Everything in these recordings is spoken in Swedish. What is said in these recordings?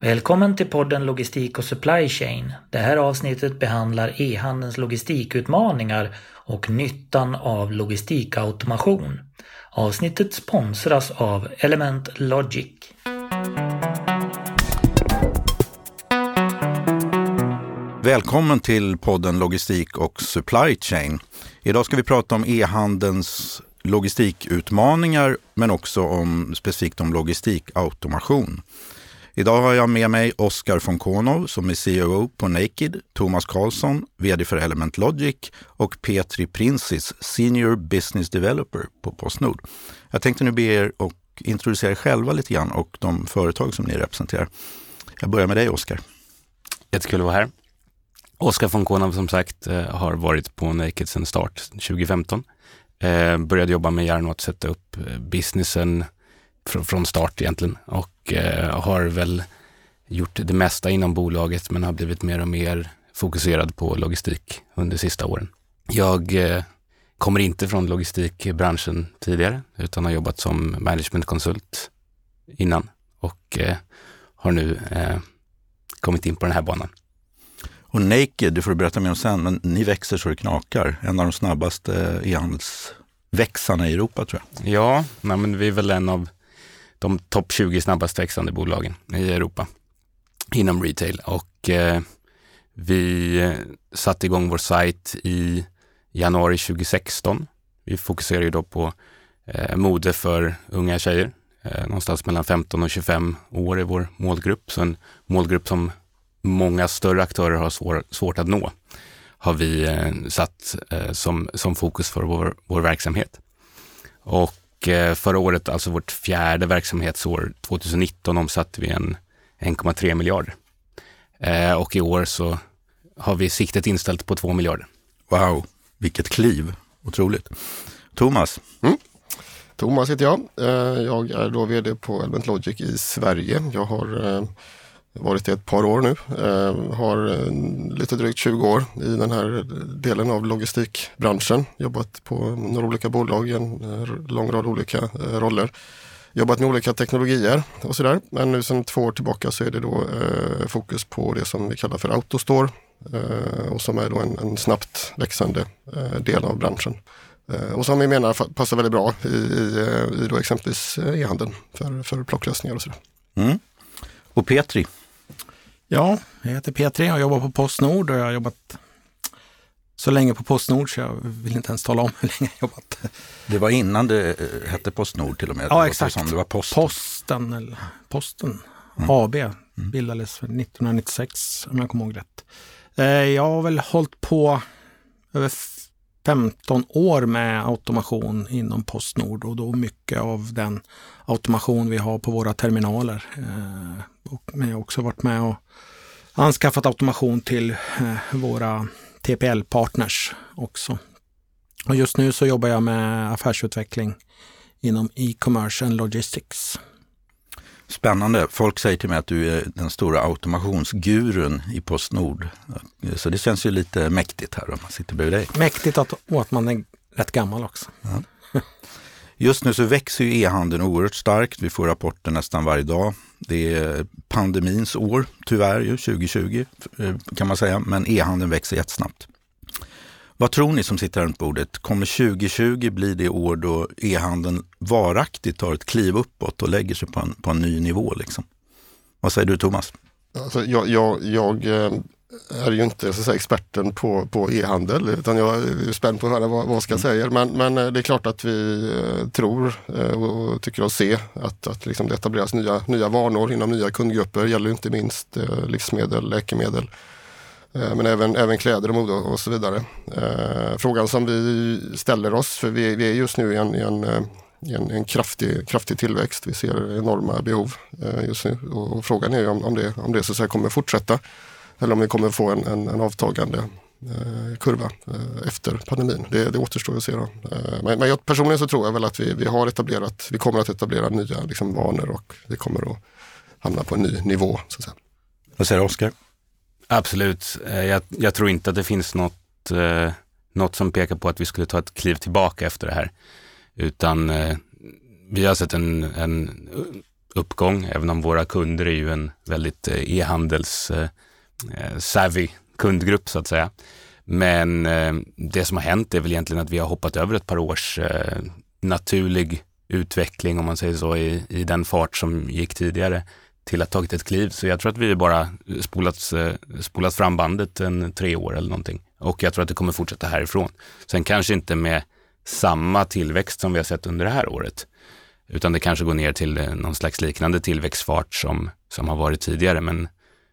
Välkommen till podden Logistik och Supply Chain. Det här avsnittet behandlar e-handelns logistikutmaningar och nyttan av logistikautomation. Avsnittet sponsras av Element Logic. Välkommen till podden Logistik och Supply Chain. Idag ska vi prata om e-handelns logistikutmaningar men också om, specifikt om logistikautomation. Idag har jag med mig Oskar von Konov som är CEO på Naked, Thomas Karlsson, VD för Element Logic och Petri Prinsis, Senior Business Developer på Postnord. Jag tänkte nu be er att introducera er själva lite grann och de företag som ni representerar. Jag börjar med dig Oskar. Jättekul att vara här. Oskar von Konov som sagt eh, har varit på Naked sedan start 2015. Eh, började jobba med Järno att sätta upp eh, businessen från start egentligen och eh, har väl gjort det mesta inom bolaget men har blivit mer och mer fokuserad på logistik under sista åren. Jag eh, kommer inte från logistikbranschen tidigare utan har jobbat som managementkonsult innan och eh, har nu kommit in på den här banan. Och Naked, det får du berätta mer om sen, men ni växer så det knakar. En av de snabbaste e-handelsväxarna i Europa tror jag. Ja, nej, men vi är väl en av de topp 20 snabbast växande bolagen i Europa inom retail. Och eh, vi eh, satte igång vår sajt i januari 2016. Vi fokuserar ju då på eh, mode för unga tjejer. Eh, någonstans mellan 15 och 25 år är vår målgrupp. Så en målgrupp som många större aktörer har svår, svårt att nå har vi eh, satt eh, som, som fokus för vår, vår verksamhet. Och Eh, förra året, alltså vårt fjärde verksamhetsår, 2019, omsatte vi en 1,3 miljarder. Eh, och i år så har vi siktet inställt på 2 miljarder. Wow, vilket kliv! Otroligt. Thomas? Mm. Thomas heter jag. Eh, jag är då VD på Element Logic i Sverige. Jag har varit det ett par år nu. Eh, har eh, lite drygt 20 år i den här delen av logistikbranschen. Jobbat på några olika bolag i en eh, lång rad olika eh, roller. Jobbat med olika teknologier och sådär. Men nu sedan två år tillbaka så är det då eh, fokus på det som vi kallar för Autostore eh, och som är då en, en snabbt växande eh, del av branschen. och som vi menar passar väldigt bra i, i, i då exempelvis e-handeln för, för plocklösningar och sådär. Mm. Och Petri, Ja, jag heter Petri och jobbar på Postnord och jag har jobbat så länge på Postnord så jag vill inte ens tala om hur länge jag jobbat. Det var innan det eh, hette Postnord till och med? Ja, exakt. Det var Posten. Posten, eller Posten mm. AB mm. bildades 1996 om jag kommer ihåg rätt. Eh, jag har väl hållit på över 15 år med automation inom Postnord och då mycket av den automation vi har på våra terminaler. Eh, Men jag har också varit med och anskaffat automation till eh, våra TPL-partners också. Och just nu så jobbar jag med affärsutveckling inom e-commerce and logistics. Spännande. Folk säger till mig att du är den stora automationsgurun i Postnord. Så det känns ju lite mäktigt här om man sitter bredvid dig. Mäktigt att, och att man är rätt gammal också. Ja. Just nu så växer ju e-handeln oerhört starkt. Vi får rapporter nästan varje dag. Det är pandemins år, tyvärr, ju, 2020 eh, kan man säga, men e-handeln växer jättesnabbt. Vad tror ni som sitter runt bordet? Kommer 2020 bli det år då e-handeln varaktigt tar ett kliv uppåt och lägger sig på en, på en ny nivå? Liksom? Vad säger du Thomas? Alltså, jag, jag, jag eh, är ju inte så säga, experten på, på e-handel utan jag är spänd på att höra vad, vad Oskar mm. säger. Men, men eh, det är klart att vi eh, tror och tycker oss se att, att liksom det etableras nya, nya vanor inom nya kundgrupper. Det gäller inte minst livsmedel, läkemedel Eh, men även, även kläder och mode och så vidare. Eh, frågan som vi ställer oss, för vi, vi är just nu i en, i en eh, en, en kraftig, kraftig tillväxt. Vi ser enorma behov just nu och, frågan är om, om det, om det så att säga kommer fortsätta eller om vi kommer få en, en, en avtagande eh, kurva eh, efter pandemin. Det, det återstår att se. Då. Eh, men, men jag, personligen så tror jag väl att vi, vi har etablerat, vi kommer att etablera nya liksom, vanor och vi kommer att hamna på en ny nivå. Så att säga. Vad säger Oskar? Absolut. Eh, jag, jag, tror inte att det finns något, eh, något som pekar på att vi skulle ta ett kliv tillbaka efter det här. Utan eh, vi har sett en, en uppgång, även om våra kunder är ju en väldigt eh, e-handels eh, savvy kundgrupp så att säga. Men det som har hänt är väl egentligen att vi har hoppat över ett par års naturlig utveckling, om man säger så, i, i den fart som gick tidigare till att ha tagit ett kliv. Så jag tror att vi bara spolat, eh, spolat fram bandet en tre år eller någonting. Och jag tror att det kommer fortsätta härifrån. Sen kanske inte med samma tillväxt som vi har sett under det här året. Utan det kanske går ner till eh, någon slags liknande tillväxtfart som, som har varit tidigare. Men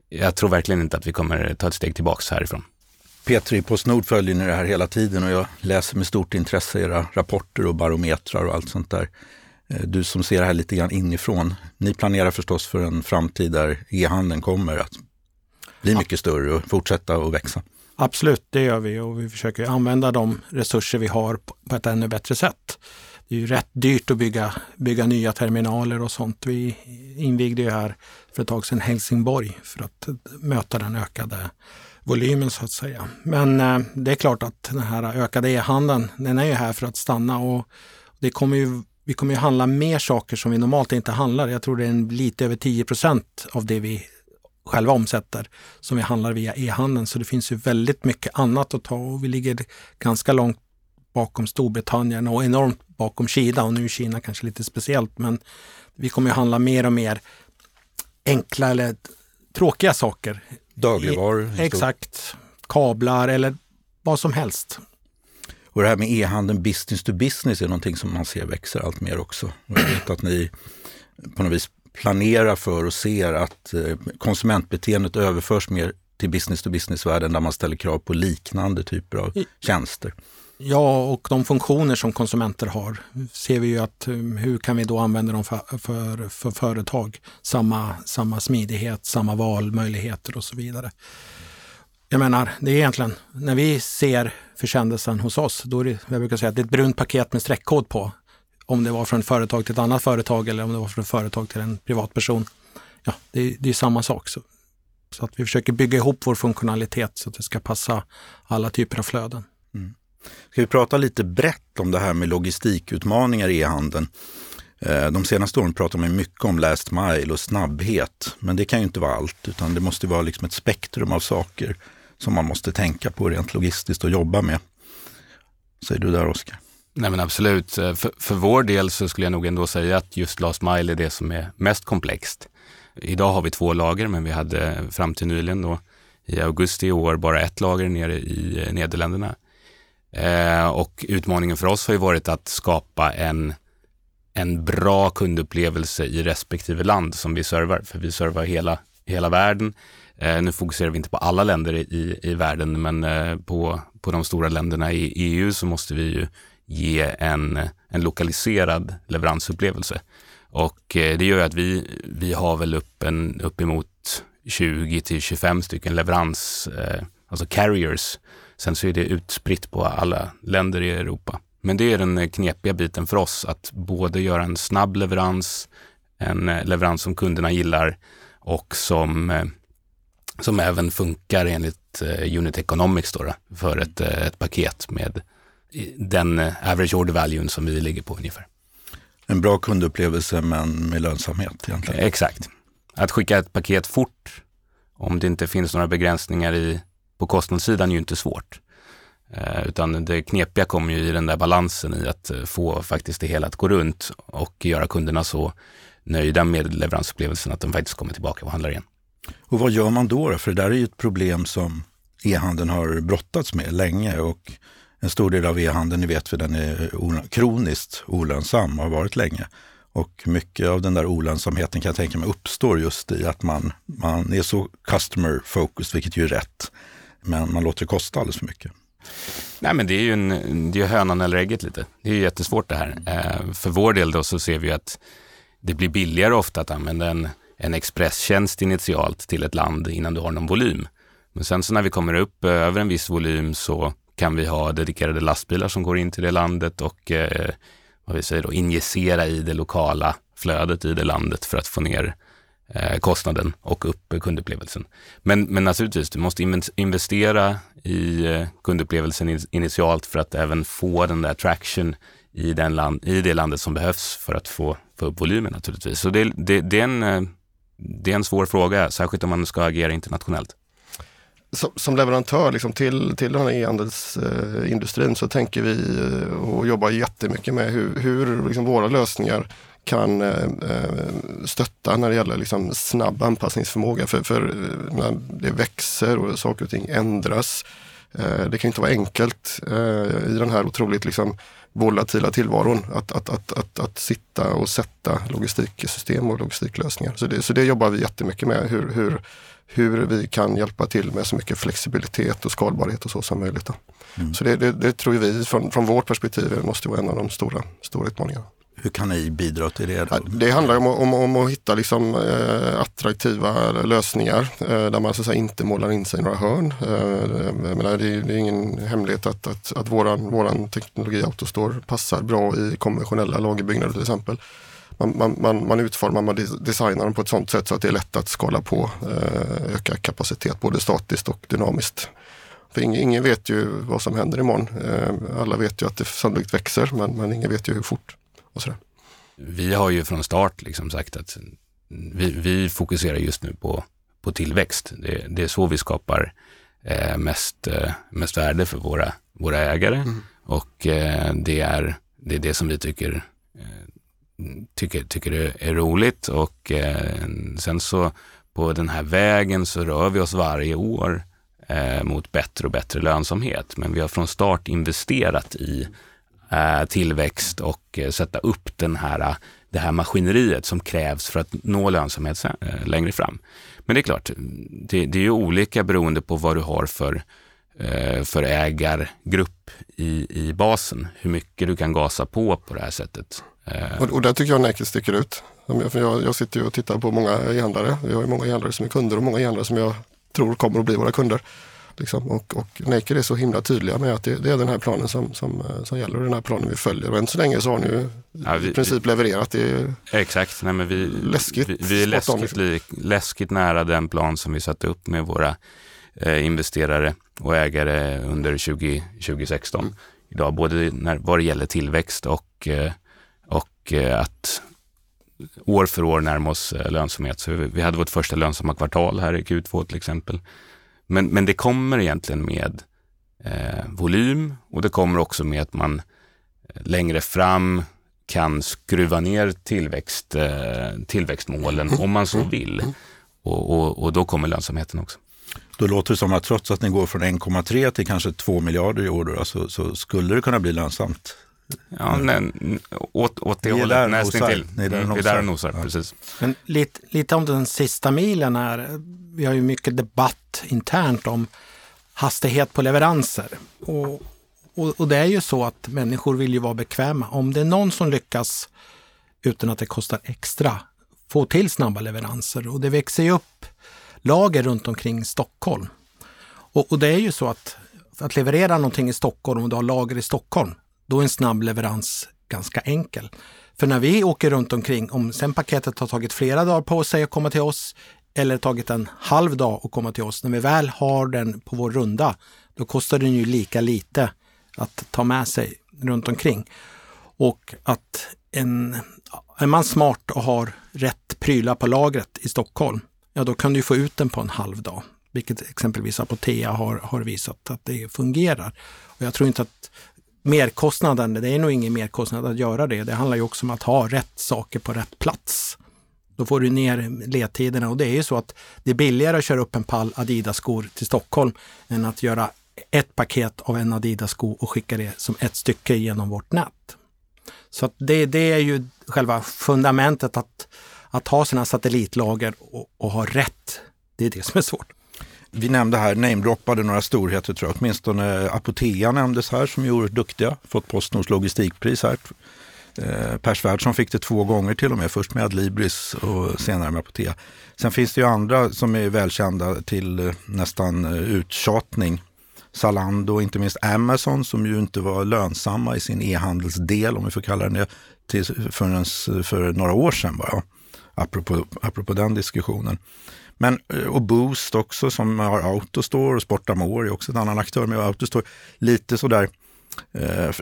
jag tror verkligen inte att vi kommer ta ett steg tillbaks härifrån. Petri, Postnord följer ni det här hela tiden och jag läser med stort intresse era rapporter och barometrar och allt sånt där. Eh, du som ser det här lite grann inifrån. Ni planerar förstås för en framtid där e-handeln kommer att bli mycket större och fortsätta att växa. Absolut, det gör vi och vi försöker använda de resurser vi har på ett ännu bättre sätt. Det är ju rätt dyrt att bygga, bygga nya terminaler och sånt. Vi invigde ju här för ett tag sedan Helsingborg för att möta den ökade volymen så att säga. Men eh, det är klart att den här ökade e-handeln, den är ju här för att stanna och det kommer ju, vi kommer ju handla mer saker som vi normalt inte handlar. Jag tror det är en, lite över 10 procent av det vi själva omsätter som vi handlar via e-handeln. Så det finns ju väldigt mycket annat att ta och vi ligger ganska långt bakom Storbritannien och enormt bakom Kina och nu är Kina kanske lite speciellt men vi kommer ju handla mer och mer enkla eller tråkiga saker. Dagligvaror? Exakt. Kablar eller vad som helst. Och det här med e-handeln business to business är någonting som man ser växer allt mer också. Och jag vet att ni på något vis planerar för och ser att eh, konsumentbeteendet överförs mer till business to business-världen där man ställer krav på liknande typer av tjänster. Ja, och de funktioner som konsumenter har ser vi ju att eh, hur kan vi då använda dem för, för, för företag? Samma, samma smidighet, samma valmöjligheter och så vidare. Jag menar, det är egentligen när vi ser försändelsen hos oss, då är det, jag brukar säga att det är ett brunt paket med streckkod på om det var från ett företag till ett annat företag eller om det var från ett företag till en privatperson. Ja, det, det är samma sak. Så, så, att vi försöker bygga ihop vår funktionalitet så att det ska passa alla typer av flöden. Mm. Ska vi prata lite brett om det här med logistikutmaningar i e-handeln? Eh, de senaste åren pratar man mycket om last mile och snabbhet, men det kan ju inte vara allt, utan det måste vara liksom ett spektrum av saker som man måste tänka på rent logistiskt och jobba med. Säger du där, Oskar? Nej men absolut. Eh, för, för vår del så skulle jag nog ändå säga att just last mile är det som är mest komplext. Idag har vi två lager, men vi hade fram till nyligen då i augusti i år bara ett lager nere i eh, Nederländerna. Eh, och utmaningen för oss har ju varit att skapa en, en bra kundupplevelse i respektive land som vi servar, för vi servar hela, hela världen. Eh, nu fokuserar vi inte på alla länder i, i världen, men eh, på, på de stora länderna i EU så måste vi ju ge en, en lokaliserad leveransupplevelse. Och eh, det gör att vi, vi har väl upp en, uppemot 20 till 25 stycken leverans, eh, alltså carriers. Sen så är det utspritt på alla länder i Europa. Men det är den eh, knepiga biten för oss, att både göra en snabb leverans, en eh, leverans som kunderna gillar och som, eh, som även funkar enligt Unit Economics då, för ett, ett paket med den eh, average order value som vi ligger på ungefär. En bra kundupplevelse men med lönsamhet egentligen. Exakt. Att skicka ett paket fort om det inte finns några begränsningar i, på kostnadssidan är ju inte svårt. Eh, utan det knepiga kommer ju i den där balansen i att eh, få faktiskt det hela att gå runt och göra kunderna så nöjda med leveransupplevelsen att de faktiskt kommer tillbaka och handlar igen. Och vad gör man då? För det där är ju ett problem som e-handeln har brottats med länge och en stor del av e-handeln, ni vet vi, den är kroniskt olönsam och har varit länge. Och mycket av den där olönsamheten kan jag tänka mig uppstår just i att man, man är så customer focused, vilket ju är rätt. Men man låter det kosta alldeles för mycket. Nej men det är ju en, det är hönan eller ägget lite. Det är ju jättesvårt det här. Eh, för vår del då så ser vi att det blir billigare ofta att använda en, en expresstjänst initialt till ett land innan du har någon volym. Men sen så när vi kommer upp eh, över en viss volym så kan vi ha dedikerade lastbilar som går in till det landet och eh, vad vi säger då, injicera i det lokala flödet i det landet för att få ner eh, kostnaden och upp kundupplevelsen. Men, men naturligtvis, du måste investera i eh, kundupplevelsen initialt för att även få den där traction i, den land, i det landet som behövs för att få, få upp volymen naturligtvis. Så det, det, det, är en, eh, det är en svår fråga, särskilt om man ska agera internationellt. Som, som leverantör liksom till, till den här e-handelsindustrin eh, så tänker vi eh, och jobbar jättemycket med hur, hur liksom våra lösningar kan eh, eh stötta när det gäller liksom snabb anpassningsförmåga. För, för eh, när det växer och saker och ting ändras. Eh, det kan inte vara enkelt i den här otroligt liksom, volatila tillvaron att, att, att, att, att sitta och sätta logistiksystem och logistiklösningar. Så det, så det jobbar vi jättemycket med. Hur, hur, hur vi kan hjälpa till med så mycket flexibilitet och skalbarhet och så som möjligt. Mm. Så det, det, det, tror vi från, från vårt perspektiv måste vara en av de stora, stora utmaningarna. Hur kan ni bidra till det? Då? Det handlar om, om, om att hitta liksom, eh, attraktiva lösningar eh, där man så att säga, inte målar in sig i några hörn. Eh, menar, det, är, det, är ingen hemlighet att, att, att våran, våran teknologi Autostore passar bra i konventionella lagerbyggnader till exempel. Man, man, man, man utformar, man designar dem på ett sådant sätt så att det är lätt att skala på, eh, öka kapacitet både statiskt och dynamiskt. För ingen, ingen, vet ju vad som händer imorgon. Eh, alla vet ju att det sannolikt växer men, men ingen vet ju hur fort och sådär. Vi har ju från start liksom sagt att vi, vi fokuserar just nu på, på tillväxt. Det, det är så vi skapar eh, mest, eh, mest värde för våra, våra ägare mm. och eh, det, är, det är det som vi tycker, eh, tycker, tycker är, är roligt och eh, sen så på den här vägen så rör vi oss varje år eh, mot bättre och bättre lönsamhet. Men vi har från start investerat i Eh, tillväxt och eh, sätta upp den här, eh, det här maskineriet som krävs för att nå lönsamhet längre fram. Men det är klart, det, det är ju olika beroende på vad du har för, för ägargrupp i, i basen. Hur mycket du kan gasa på på det här sättet. Och, och där tycker jag Nike sticker ut. Jag, jag sitter ju och tittar på många e-handlare. Vi har ju många e-handlare som är kunder och många e-handlare som jag tror kommer att bli våra kunder. Liksom. Och, och Naked är så himla tydliga med att det, det, är den här planen som, som, eh, som gäller och den här planen vi följer. Och än så länge så har ni ju ja, vi, i princip vi, levererat. Det exakt, Nej, men vi, läskigt, vi, vi är läskigt, liksom. läskigt nära den plan som vi satte upp med våra eh, investerare och ägare under 20, 2016. Mm. Idag, både när, vad det gäller tillväxt och, eh, och eh, att år för år närma oss lönsamhet. Så vi, vi hade vårt första lönsamma kvartal här i Q2 till exempel. Men, men det kommer egentligen med eh, volym och det kommer också med att man eh, längre fram kan skruva ner tillväxt, eh, tillväxtmålen om man så vill. Och, och, och, då kommer lönsamheten också. Då låter det som att trots att ni går från 1,3 till kanske 2 miljarder i år då, så, så skulle det kunna bli lönsamt? Ja, men, åt, åt det hållet nästintill. Ni är där och nosar. nosar ja. precis. Men lite, lite om den sista milen här. Vi har ju mycket debatt internt om hastighet på leveranser. Och, och, och, det är ju så att människor vill ju vara bekväma. Om det är någon som lyckas utan att det kostar extra få till snabba leveranser och det växer ju upp lager runt omkring Stockholm. Och, och det är ju så att att leverera någonting i Stockholm och du har lager i Stockholm, då är en snabb leverans ganska enkel. För när vi åker runt omkring, om sen paketet har tagit flera dagar på sig att komma till oss eller tagit en halv dag att komma till oss, när vi väl har den på vår runda, då kostar den ju lika lite att ta med sig runt omkring. Och att en, är man smart och har rätt prylar på lagret i Stockholm, ja då kan du få ut den på en halv dag. Vilket exempelvis Apotea har, har visat att det fungerar. Och jag tror inte att merkostnaden, det är nog ingen merkostnad att göra det. Det handlar ju också om att ha rätt saker på rätt plats. Då får du ner ledtiderna och det är ju så att det är billigare att köra upp en pall Adidas-skor till Stockholm än att göra ett paket av en Adidas-sko och skicka det som ett stycke genom vårt nät. Så att det, det är ju själva fundamentet att, att ha sina satellitlager och, och ha rätt. Det är det som är svårt. Vi nämnde här, namedroppade några storheter tror jag, åtminstone Apotea nämndes här som är oerhört duktiga, fått Postnords logistikpris här. Eh, per Svärdson fick det två gånger till och med, först med Adlibris och senare med Apotea. Sen finns det ju andra som är välkända till eh, nästan eh, uttjatning. Zalando och inte minst Amazon som ju inte var lönsamma i sin e-handelsdel, om vi får kalla den det, till, förrän för några år sedan bara. Apropå, apropå den diskussionen. Men, eh, och Boost också som har Autostore och Sportamore är också en annan aktör med Autostore. Lite sådär eh, eh,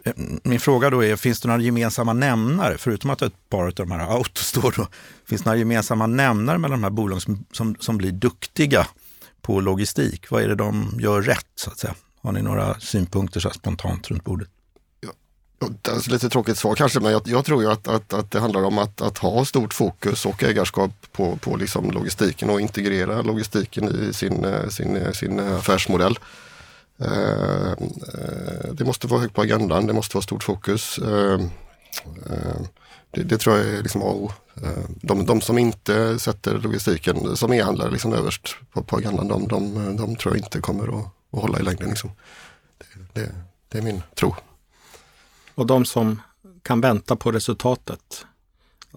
min fråga då är, finns det några gemensamma nämnare, förutom att ett par av de här autostore, då, finns det några gemensamma nämnare mellan de här bolagen som, som, som blir duktiga på logistik? Vad är det de gör rätt så att säga? Har ni några synpunkter så spontant runt bordet? Det är lite tråkigt svar kanske, men jag, jag tror ju att, att, att, det handlar om att, att, ha stort fokus och ägarskap på, på liksom logistiken och integrera logistiken i sin, eh, sin, eh, sin affärsmodell. Eh, det måste vara högt på agendan, det måste vara stort fokus. Det, det, tror jag är liksom A och O. De, de, som inte sätter logistiken som e-handlare liksom överst på, på agendan, de, de, de, tror jag inte kommer att, att hålla i längden. Liksom. Det, det, det är min tro. Och de som kan vänta på resultatet.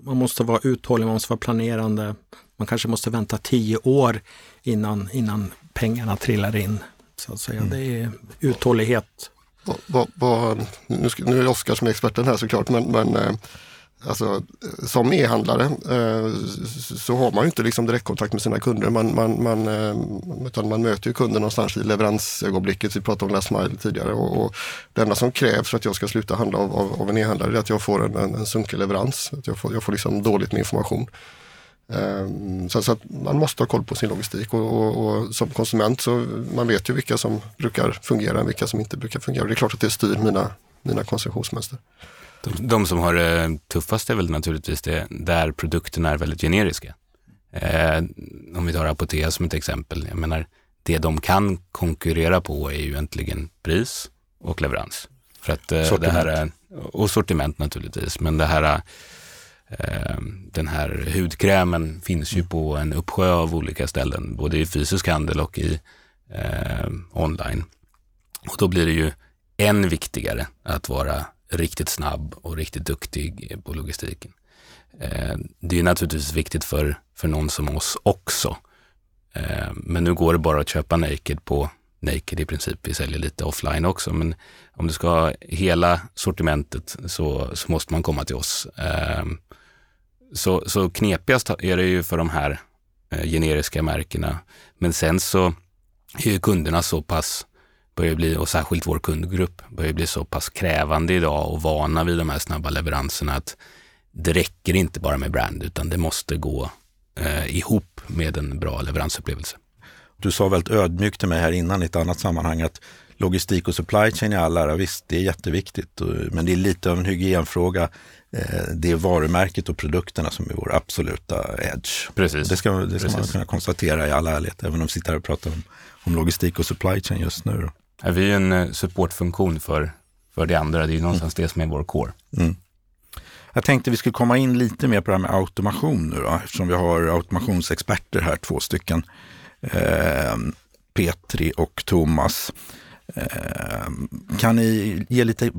Man måste vara uthållig, man måste vara planerande. Man kanske måste vänta tio år innan, innan pengarna trillar in. Så att säga. Mm. Det är uthållighet. Va, va, va, nu, ska, nu är det Oskar som är experten här såklart, men, men eh, alltså, eh, som e-handlare eh, så har man ju inte liksom direktkontakt med sina kunder. Man, man, man, eh, utan man möter ju kunden någonstans i leveransögonblicket. Vi pratade om last mile tidigare. Och, och det enda som krävs för att jag ska sluta handla av, av, av en e-handlare är att jag får en, en, en sunkig leverans. Att jag får, jag får liksom dåligt med information. Ehm, så, så, att man måste ha koll på sin logistik och, och, och, som konsument så man vet ju vilka som brukar fungera och vilka som inte brukar fungera. Det är klart att det styr mina, mina konsumtionsmönster. De, de som har det tuffast är väl naturligtvis det där produkterna är väldigt generiska. Eh, om vi tar Apotea som ett exempel. Jag menar, det de kan konkurrera på är ju egentligen pris och leverans. För att eh, det här är, och sortiment naturligtvis, men det här Eh, den här hudkrämen finns ju på en uppsjö av olika ställen, både i fysisk handel och i eh, online. Och då blir det ju än viktigare att vara riktigt snabb och riktigt duktig på logistiken. Eh, det är naturligtvis viktigt för, för någon som oss också. Eh, men nu går det bara att köpa Naked på Naked i princip. Vi säljer lite offline också, men om du ska ha hela sortimentet så, så måste man komma till oss. Eh, så, så knepigast är det ju för de här generiska märkena. Men sen så är ju kunderna så pass, börjar bli, och särskilt vår kundgrupp, börjar bli så pass krävande idag och vana vid de här snabba leveranserna att det räcker inte bara med brand utan det måste gå eh, ihop med en bra leveransupplevelse. Du sa väldigt ödmjukt till mig här innan i ett annat sammanhang att logistik och supply chain i all ära, visst det är jätteviktigt, men det är lite av en hygienfråga. Eh, det är varumärket och produkterna som är vår absoluta edge. Precis. Det ska, det ska man kunna konstatera i all ärlighet, även om vi sitter här och pratar om, om logistik och supply chain just nu. Ja, vi är en eh, supportfunktion för, för det andra, det är någonstans mm. det som är vår core. Mm. Jag tänkte vi skulle komma in lite mer på det här med automation nu då, eftersom vi har automationsexperter här, två stycken. Eh, Petri och Thomas. Eh, kan ni ge lite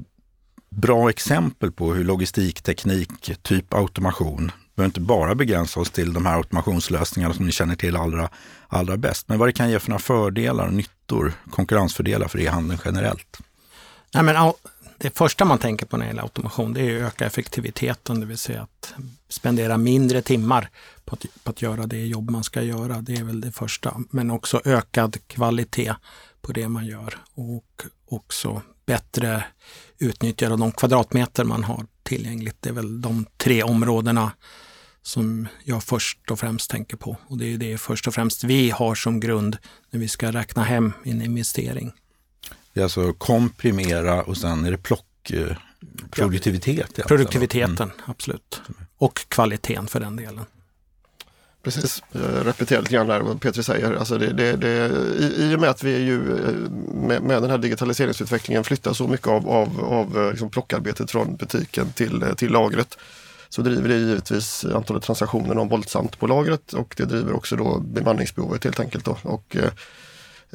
bra exempel på hur logistikteknik, typ automation, behöver inte bara begränsa oss till de här automationslösningarna som ni känner till allra, allra bäst, men vad det kan ge för några fördelar och nyttor, konkurrensfördelar för e-handeln generellt? Nej, men det första man tänker på när det gäller automation, det är att öka effektiviteten, det vill säga att spendera mindre timmar på att, på att göra det jobb man ska göra. Det är väl det första, men också ökad kvalitet på det man gör och också bättre utnyttjande av de kvadratmeter man har tillgängligt. Det är väl de tre områdena som jag först och främst tänker på. Och det är det först och främst vi har som grund när vi ska räkna hem en investering. Det är alltså komprimera och sen är det plock, eh, produktivitet? Produktiviteten, mm. absolut. Och kvaliteten för den delen. Precis, jag repeterar lite grann där vad Petri säger. Alltså det, det, det, i, I och med att vi ju eh, med, med den här digitaliseringsutvecklingen flyttar så mycket av, av, av eh, liksom plockarbetet från butiken till, till lagret så driver det givetvis antalet transaktioner om våldsamt på lagret och det driver också då bemanningsbehovet helt enkelt. Då. Och, eh,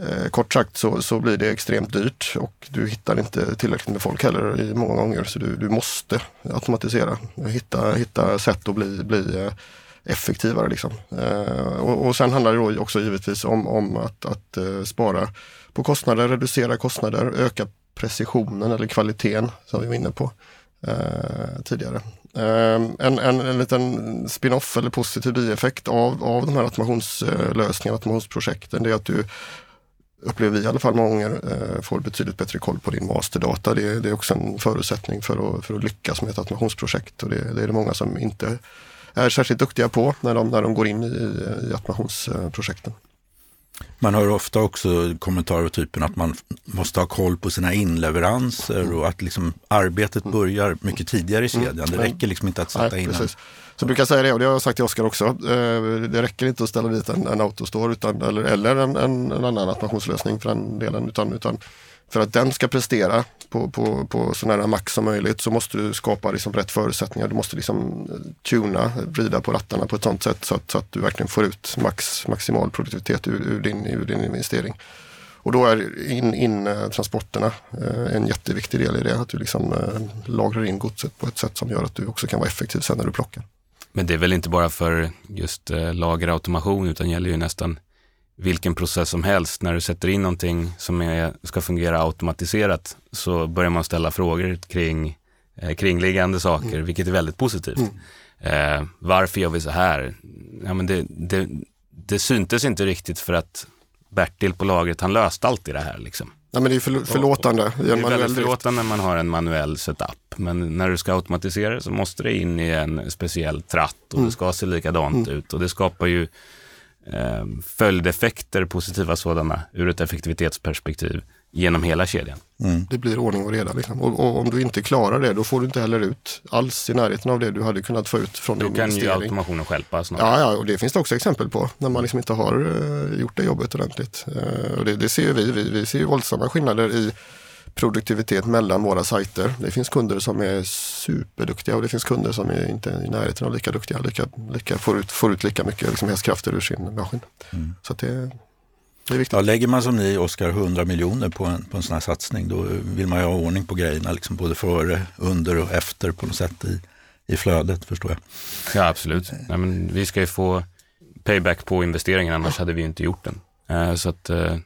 eh, kort sagt så, så blir det extremt dyrt och du hittar inte tillräckligt med folk heller i många gånger så du, du måste automatisera. Hitta, hitta sätt att bli, bli eh, effektivare. Liksom. Eh, och, och sen handlar det då också givetvis om, om att, att eh, spara på kostnader, reducera kostnader, öka precisionen eller kvaliteten som vi var inne på Eh, tidigare. Eh, en, en, en liten spin-off eller positiv bieffekt av, av de här automationslösningarna, automationsprojekten, det är att du upplever vi i alla fall många gånger, eh, får betydligt bättre koll på din masterdata. Det, det är också en förutsättning för att, för att lyckas med ett automationsprojekt och det, det är det många som inte är särskilt duktiga på när de, när de går in i, i automationsprojekten. Man hör ofta också kommentarer av typen att man måste ha koll på sina inleveranser och att liksom arbetet börjar mycket tidigare i kedjan. Det räcker liksom inte att sätta Nej, in precis. Så jag brukar säga det och det har jag sagt till Oskar också. Eh, det räcker inte att ställa dit en, en autostore utan, eller, eller en, en, en annan automationslösning för den delen. Utan, utan för att den ska prestera på, på, på så nära max som möjligt så måste du skapa liksom rätt förutsättningar. Du måste liksom eh, tuna, vrida på rattarna på ett sånt sätt så att, så att du verkligen får ut max, maximal produktivitet ur, ur, din, ur din investering. Och då är in, in eh, transporterna eh, en jätteviktig del i det. Att du liksom lagrar in godset på ett sätt som gör att du också kan vara effektiv sen när du plockar. Men det är väl inte bara för just lagerautomation utan gäller ju nästan vilken process som helst, när du sätter in någonting som är, ska fungera automatiserat så börjar man ställa frågor kring eh, kringliggande saker, mm. vilket är väldigt positivt. Mm. Eh, varför gör vi så här? Ja, men det, det, det syntes inte riktigt för att Bertil på lagret, han löste alltid det här. Liksom. Ja, men det är för, förlåtande. Det är väldigt förlåtande när man har en manuell setup. Men när du ska automatisera så måste det in i en speciell tratt och mm. det ska se likadant mm. ut. Och det skapar ju eh, följdeffekter, positiva sådana, ur ett effektivitetsperspektiv genom hela kedjan. Mm. Det blir ordning och reda. Liksom. Och, och, om du inte klarar det, då får du inte heller ut alls i närheten av det du hade kunnat få ut från då din investering. Då kan ju automationen stjälpa snart. Ja, ja, och det finns det också exempel på när man liksom inte har uh, gjort det jobbet ordentligt. Uh, och det, det ser vi. vi. Vi ser ju våldsamma skillnader i produktivitet mellan våra sajter. Det finns kunder som är superduktiga och det finns kunder som är inte i närheten av lika duktiga. Lika, lika, får, ut, får ut lika mycket liksom hästkrafter ur sin maskin. Mm. Så det, det är viktigt. Ja, lägger man som ni, Oskar, 100 miljoner på en, på en sån här satsning då vill man ju ha ordning på grejerna, liksom både före, under och efter på något sätt i, i flödet förstår jag. Ja, absolut. Nej, men vi ska ju få payback på investeringen, annars hade vi inte gjort den. Eh, så att, eh,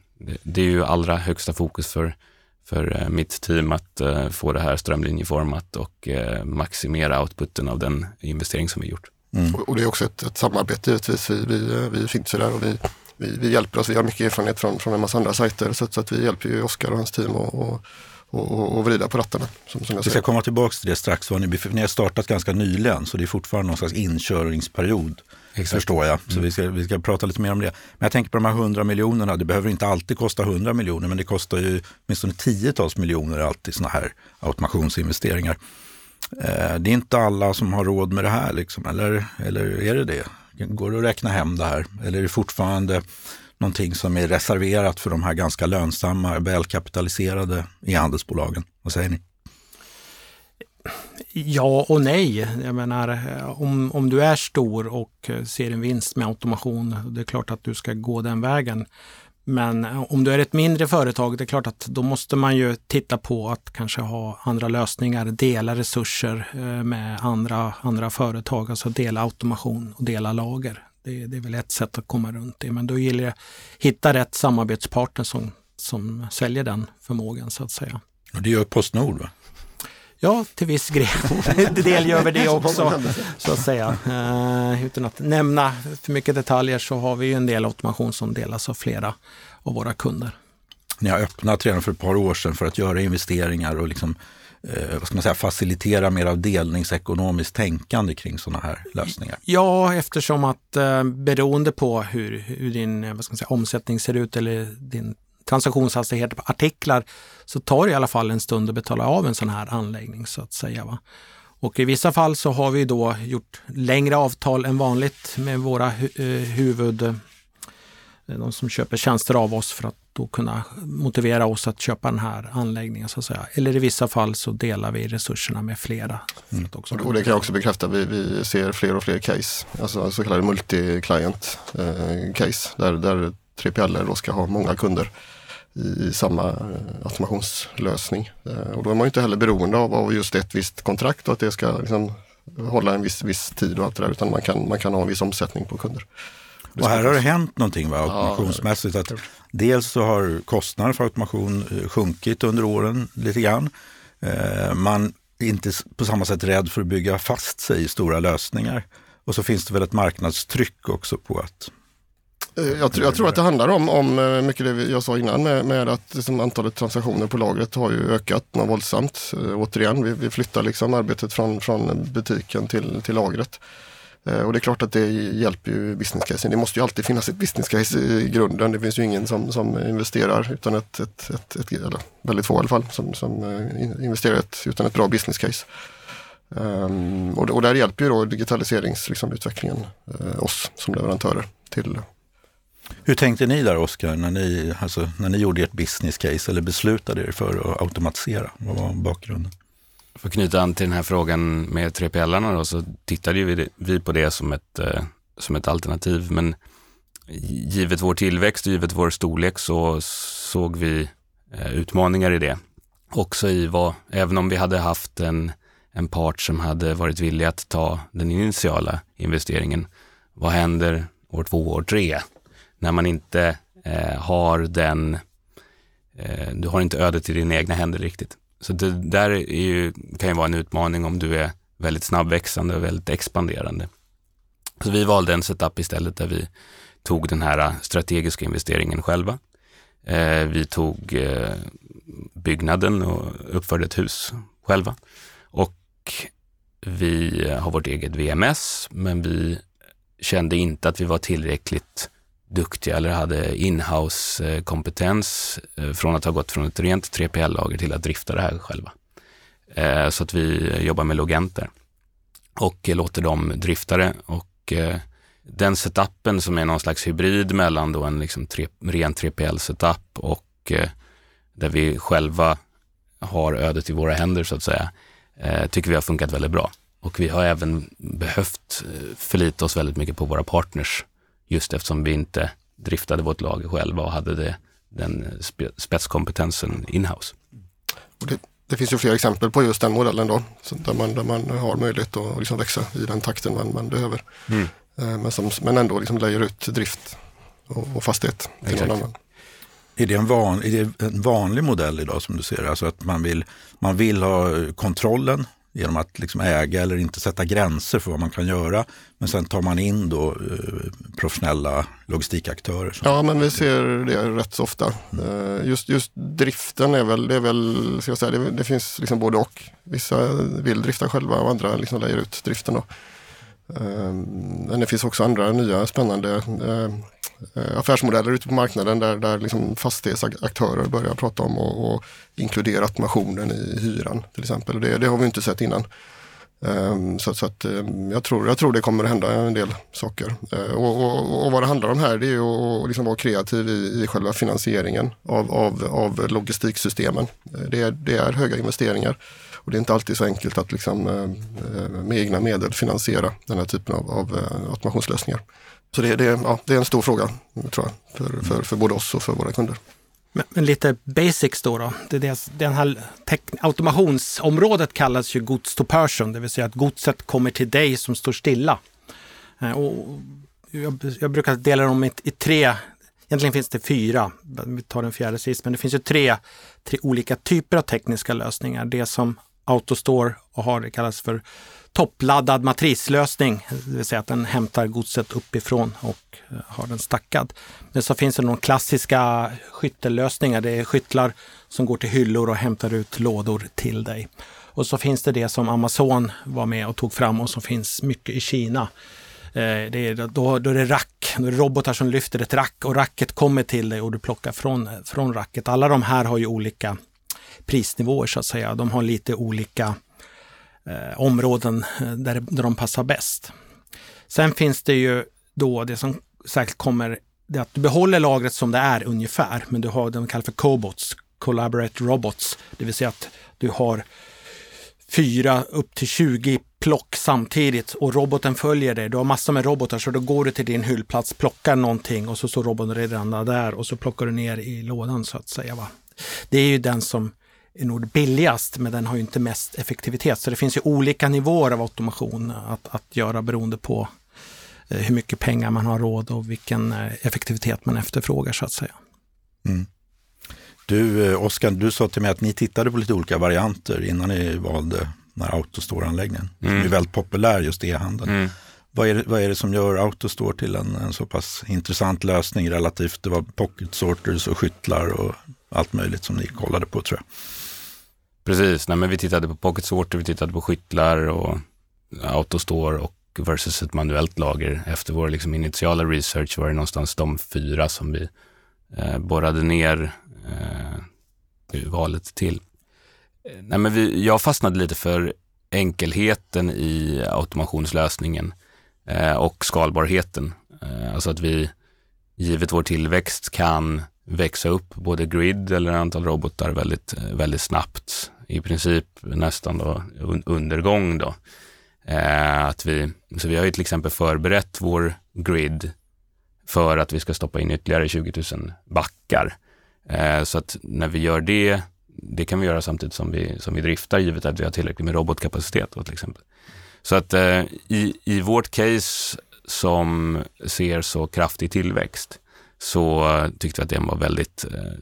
det är ju allra högsta fokus för för eh, mitt team att eh, få det här strömlinjeformat och eh, maximera outputen av den investering som vi gjort. Mm. Och det är också ett, ett samarbete givetvis. Vi, vi, vi finns ju där och vi, vi, vi, hjälper oss. Vi har mycket erfarenhet från, från en massa andra sajter så, så att vi hjälper ju Oskar och hans team och, och och, och, vrida på rattarna. Som, som vi ska komma tillbaka till det strax. Ni, ni har startat ganska nyligen så det är fortfarande någon slags inkörningsperiod. Exakt. Förstår jag. Så mm. vi, ska, vi ska prata lite mer om det. Men jag tänker på de här 100 miljonerna. Det behöver inte alltid kosta 100 miljoner men det kostar ju åtminstone tiotals miljoner alltid sådana här automationsinvesteringar. Eh, det är inte alla som har råd med det här liksom, eller, eller är det det? Går det att räkna hem det här? Eller är det fortfarande någonting som är reserverat för de här ganska lönsamma, välkapitaliserade e-handelsbolagen? Vad säger ni? Ja och nej. Jag menar, eh, om, om du är stor och eh, ser en vinst med automation, det är klart att du ska gå den vägen. Men eh, om du är ett mindre företag, det är klart att då måste man ju titta på att kanske ha andra lösningar, dela resurser med andra, andra företag, alltså dela automation och dela lager. Det, det är väl ett sätt att komma runt det, men då gäller det att hitta rätt samarbetspartner som, som säljer den förmågan så att säga. Och det gör Postnord va? Ja, till viss del gör vi det också, så att säga. Uh, utan att nämna för mycket detaljer så har vi ju en del automation som delas av flera av våra kunder. Ni har öppnat redan för ett par år sedan för att göra investeringar och liksom, eh, vad ska man säga, facilitera mer av delningsekonomiskt tänkande kring sådana här lösningar? Ja, eftersom att eh, beroende på hur, hur din eh, vad ska man säga, omsättning ser ut eller din transaktionshastigheter på artiklar så tar det i alla fall en stund att betala av en sån här anläggning så att säga. Va? Och i vissa fall så har vi då gjort längre avtal än vanligt med våra hu eh, huvud, eh, de som köper tjänster av oss för att då kunna motivera oss att köpa den här anläggningen. Så att säga. Eller i vissa fall så delar vi resurserna med flera. Mm. och det kan jag också bekräfta, vi, vi ser fler och fler case, alltså så kallade multi-client eh, case, där, där 3PL då ska ha många kunder i samma eh, automationslösning. Eh, och då är man inte heller beroende av, av just ett visst kontrakt och att det ska liksom hålla en viss, viss tid och allt det där utan man kan, man kan ha en viss omsättning på kunder. Och här har det hänt någonting va, automationsmässigt. Att dels så har kostnader för automation eh, sjunkit under åren lite grann. Man är inte på samma sätt rädd för att bygga fast sig i stora lösningar. Och så finns det väl ett marknadstryck också på att Eh, jag, jag, tror att det handlar om, om eh, mycket det jag sa innan med, med att liksom, antalet transaktioner på lagret har ju ökat något våldsamt. Eh, återigen, vi, vi flyttar liksom arbetet från, från butiken till, till lagret. Och det är klart att det hjälper ju business casen. Det måste ju alltid finnas ett business case i grunden. Det finns ju ingen som, som investerar utan ett, ett, ett, ett eller väldigt få i alla fall, som, som investerar ett, utan ett bra business case. Um, och, och där hjälper ju då digitaliseringsutvecklingen liksom, uh, oss som leverantörer till hur tänkte ni där Oskar, när ni, alltså, när ni gjorde ert business case eller beslutade er för att automatisera? Vad var bakgrunden? För att knyta an till den här frågan med 3PLarna, då, så tittade vi, vi på det som ett, eh, som ett alternativ. Men givet vår tillväxt och givet vår storlek så såg vi eh, utmaningar i det. Också i vad, även om vi hade haft en, en part som hade varit villig att ta den initiala investeringen, vad händer år två, år tre? När man inte eh, har den, eh, du har inte ödet i dina egna händer riktigt. Så det där ju, kan ju vara en utmaning om du är väldigt snabbväxande och väldigt expanderande. Så vi valde en setup istället där vi tog den här strategiska investeringen själva. Eh, vi tog eh, byggnaden och uppförde ett hus själva. Och vi har vårt eget VMS, men vi kände inte att vi var tillräckligt duktiga eller hade inhouse eh, kompetens eh, från att ha gått från ett rent 3PL-lager till att drifta det här själva. Eh, så att vi jobbar med Logenter och låter dem drifta det och den setupen som är någon slags hybrid mellan då en liksom tre, ren 3PL-setup och där vi själva har ödet i våra händer så att säga, tycker vi har funkat väldigt bra. Och vi har även behövt förlita oss väldigt mycket på våra partners just eftersom vi inte driftade vårt lager själva och hade det, den spetskompetensen inhouse. Det, det, finns ju fler exempel på just den modellen då, där, man, där man har möjlighet att liksom växa i den takten man, man behöver. Mm. Eh, men, som, men ändå liksom lejer ut drift och, och fastighet till Exakt. någon annan. Är det, en van, är det en vanlig modell idag som du ser Alltså att man vill, man vill ha kontrollen genom att liksom äga eller inte sätta gränser för vad man kan göra. Men sen tar man in då eh, professionella logistikaktörer. Ja, men vi ser det rätt så ofta. Mm. Just, just driften är väl, det är väl, ska jag säga, det, det finns liksom både och. Vissa vill drifta själva och andra liksom lejer ut driften. Då. Ehm, men det finns också andra nya spännande eh, Eh, Eh, affärsmodeller ute på marknaden där, där liksom fastighetsaktörer börjar prata om och, och inkludera automationen i hyran till exempel. Det, det har vi inte sett innan. Um, så, så att, um, jag, tror, jag tror det kommer att hända en del saker. Uh, och, och, och, vad det handlar om här det är att liksom vara kreativ i, i själva finansieringen av, av, av logistiksystemen. Eh, det, är, det är höga investeringar och det är inte alltid så enkelt att liksom, uh, med egna medel finansiera den här typen av, av automationslösningar. Så det, det, ja, det är en stor fråga tror jag, för, för, för både oss och för våra kunder. Men, men lite basics då. då. Det, det, den här automationsområdet kallas ju Gods to person, det vill säga att godset kommer till dig som står stilla. Eh, och jag, jag brukar dela dem i, i, tre, egentligen finns det fyra, vi tar den fjärde sist, men det finns ju tre, tre olika typer av tekniska lösningar. Det som Autostore och har det kallas för toppladdad matrislösning, det vill säga att den hämtar godset uppifrån och eh, har den stackad. Men så finns det några klassiska skyttellösningar. Det är skyttlar som går till hyllor och hämtar ut lådor till dig. Och så finns det det som Amazon var med och tog fram och som finns mycket i Kina. Eh, det är, då, då är det rack, då är det robotar som lyfter ett rack och racket kommer till dig och du plockar från, från racket. Alla de här har ju olika prisnivåer så att säga. De har lite olika eh, områden eh, där, där de passar bäst. Sen finns det ju då det som särskilt kommer, det att du behåller lagret som det är ungefär, men du har det de kallar för cobots, collaborate robots, det vill säga att du har fyra upp till 20 plock samtidigt och roboten följer dig. Du har massor med robotar så då går du till din hyllplats, plockar någonting och så står roboten redan där och så plockar du ner i lådan så att säga. Va? Det är ju den som är nog billigast, men den har ju inte mest effektivitet. Så det finns ju olika nivåer av automation att, att göra beroende på eh, hur mycket pengar man har råd och vilken eh, effektivitet man efterfrågar så att säga. Mm. Du, eh, Oskar, du sa till mig att ni tittade på lite olika varianter innan ni valde den här Autostore-anläggningen. Mm. Som är väldigt populär just e-handeln. Mm. Vad är, det, vad är det som gör Autostore till en, en så pass intressant lösning relativt, det var pocket sorters och skyttlar och allt möjligt som ni kollade på tror jag. Precis, nej, men vi tittade på pocket sorter, vi tittade på skyttlar och Autostore och versus ett manuellt lager. Efter vår liksom, initiala research var det någonstans de fyra som vi eh, borrade ner eh, valet till. Eh, nej, men vi, jag fastnade lite för enkelheten i automationslösningen eh, och skalbarheten. Eh, alltså att vi, givet vår tillväxt, kan växa upp både grid eller antal robotar väldigt, eh, väldigt snabbt. I princip nästan då undergång då. Eh, att vi, så vi har ju till exempel förberett vår grid för att vi ska stoppa in ytterligare 20 000 backar. Eh, så att när vi gör det, det kan vi göra samtidigt som vi, som vi driftar givet att vi har tillräckligt med robotkapacitet då, till exempel. Så att eh, i, i vårt case som ser så kraftig tillväxt så tyckte vi att det var väldigt, eh,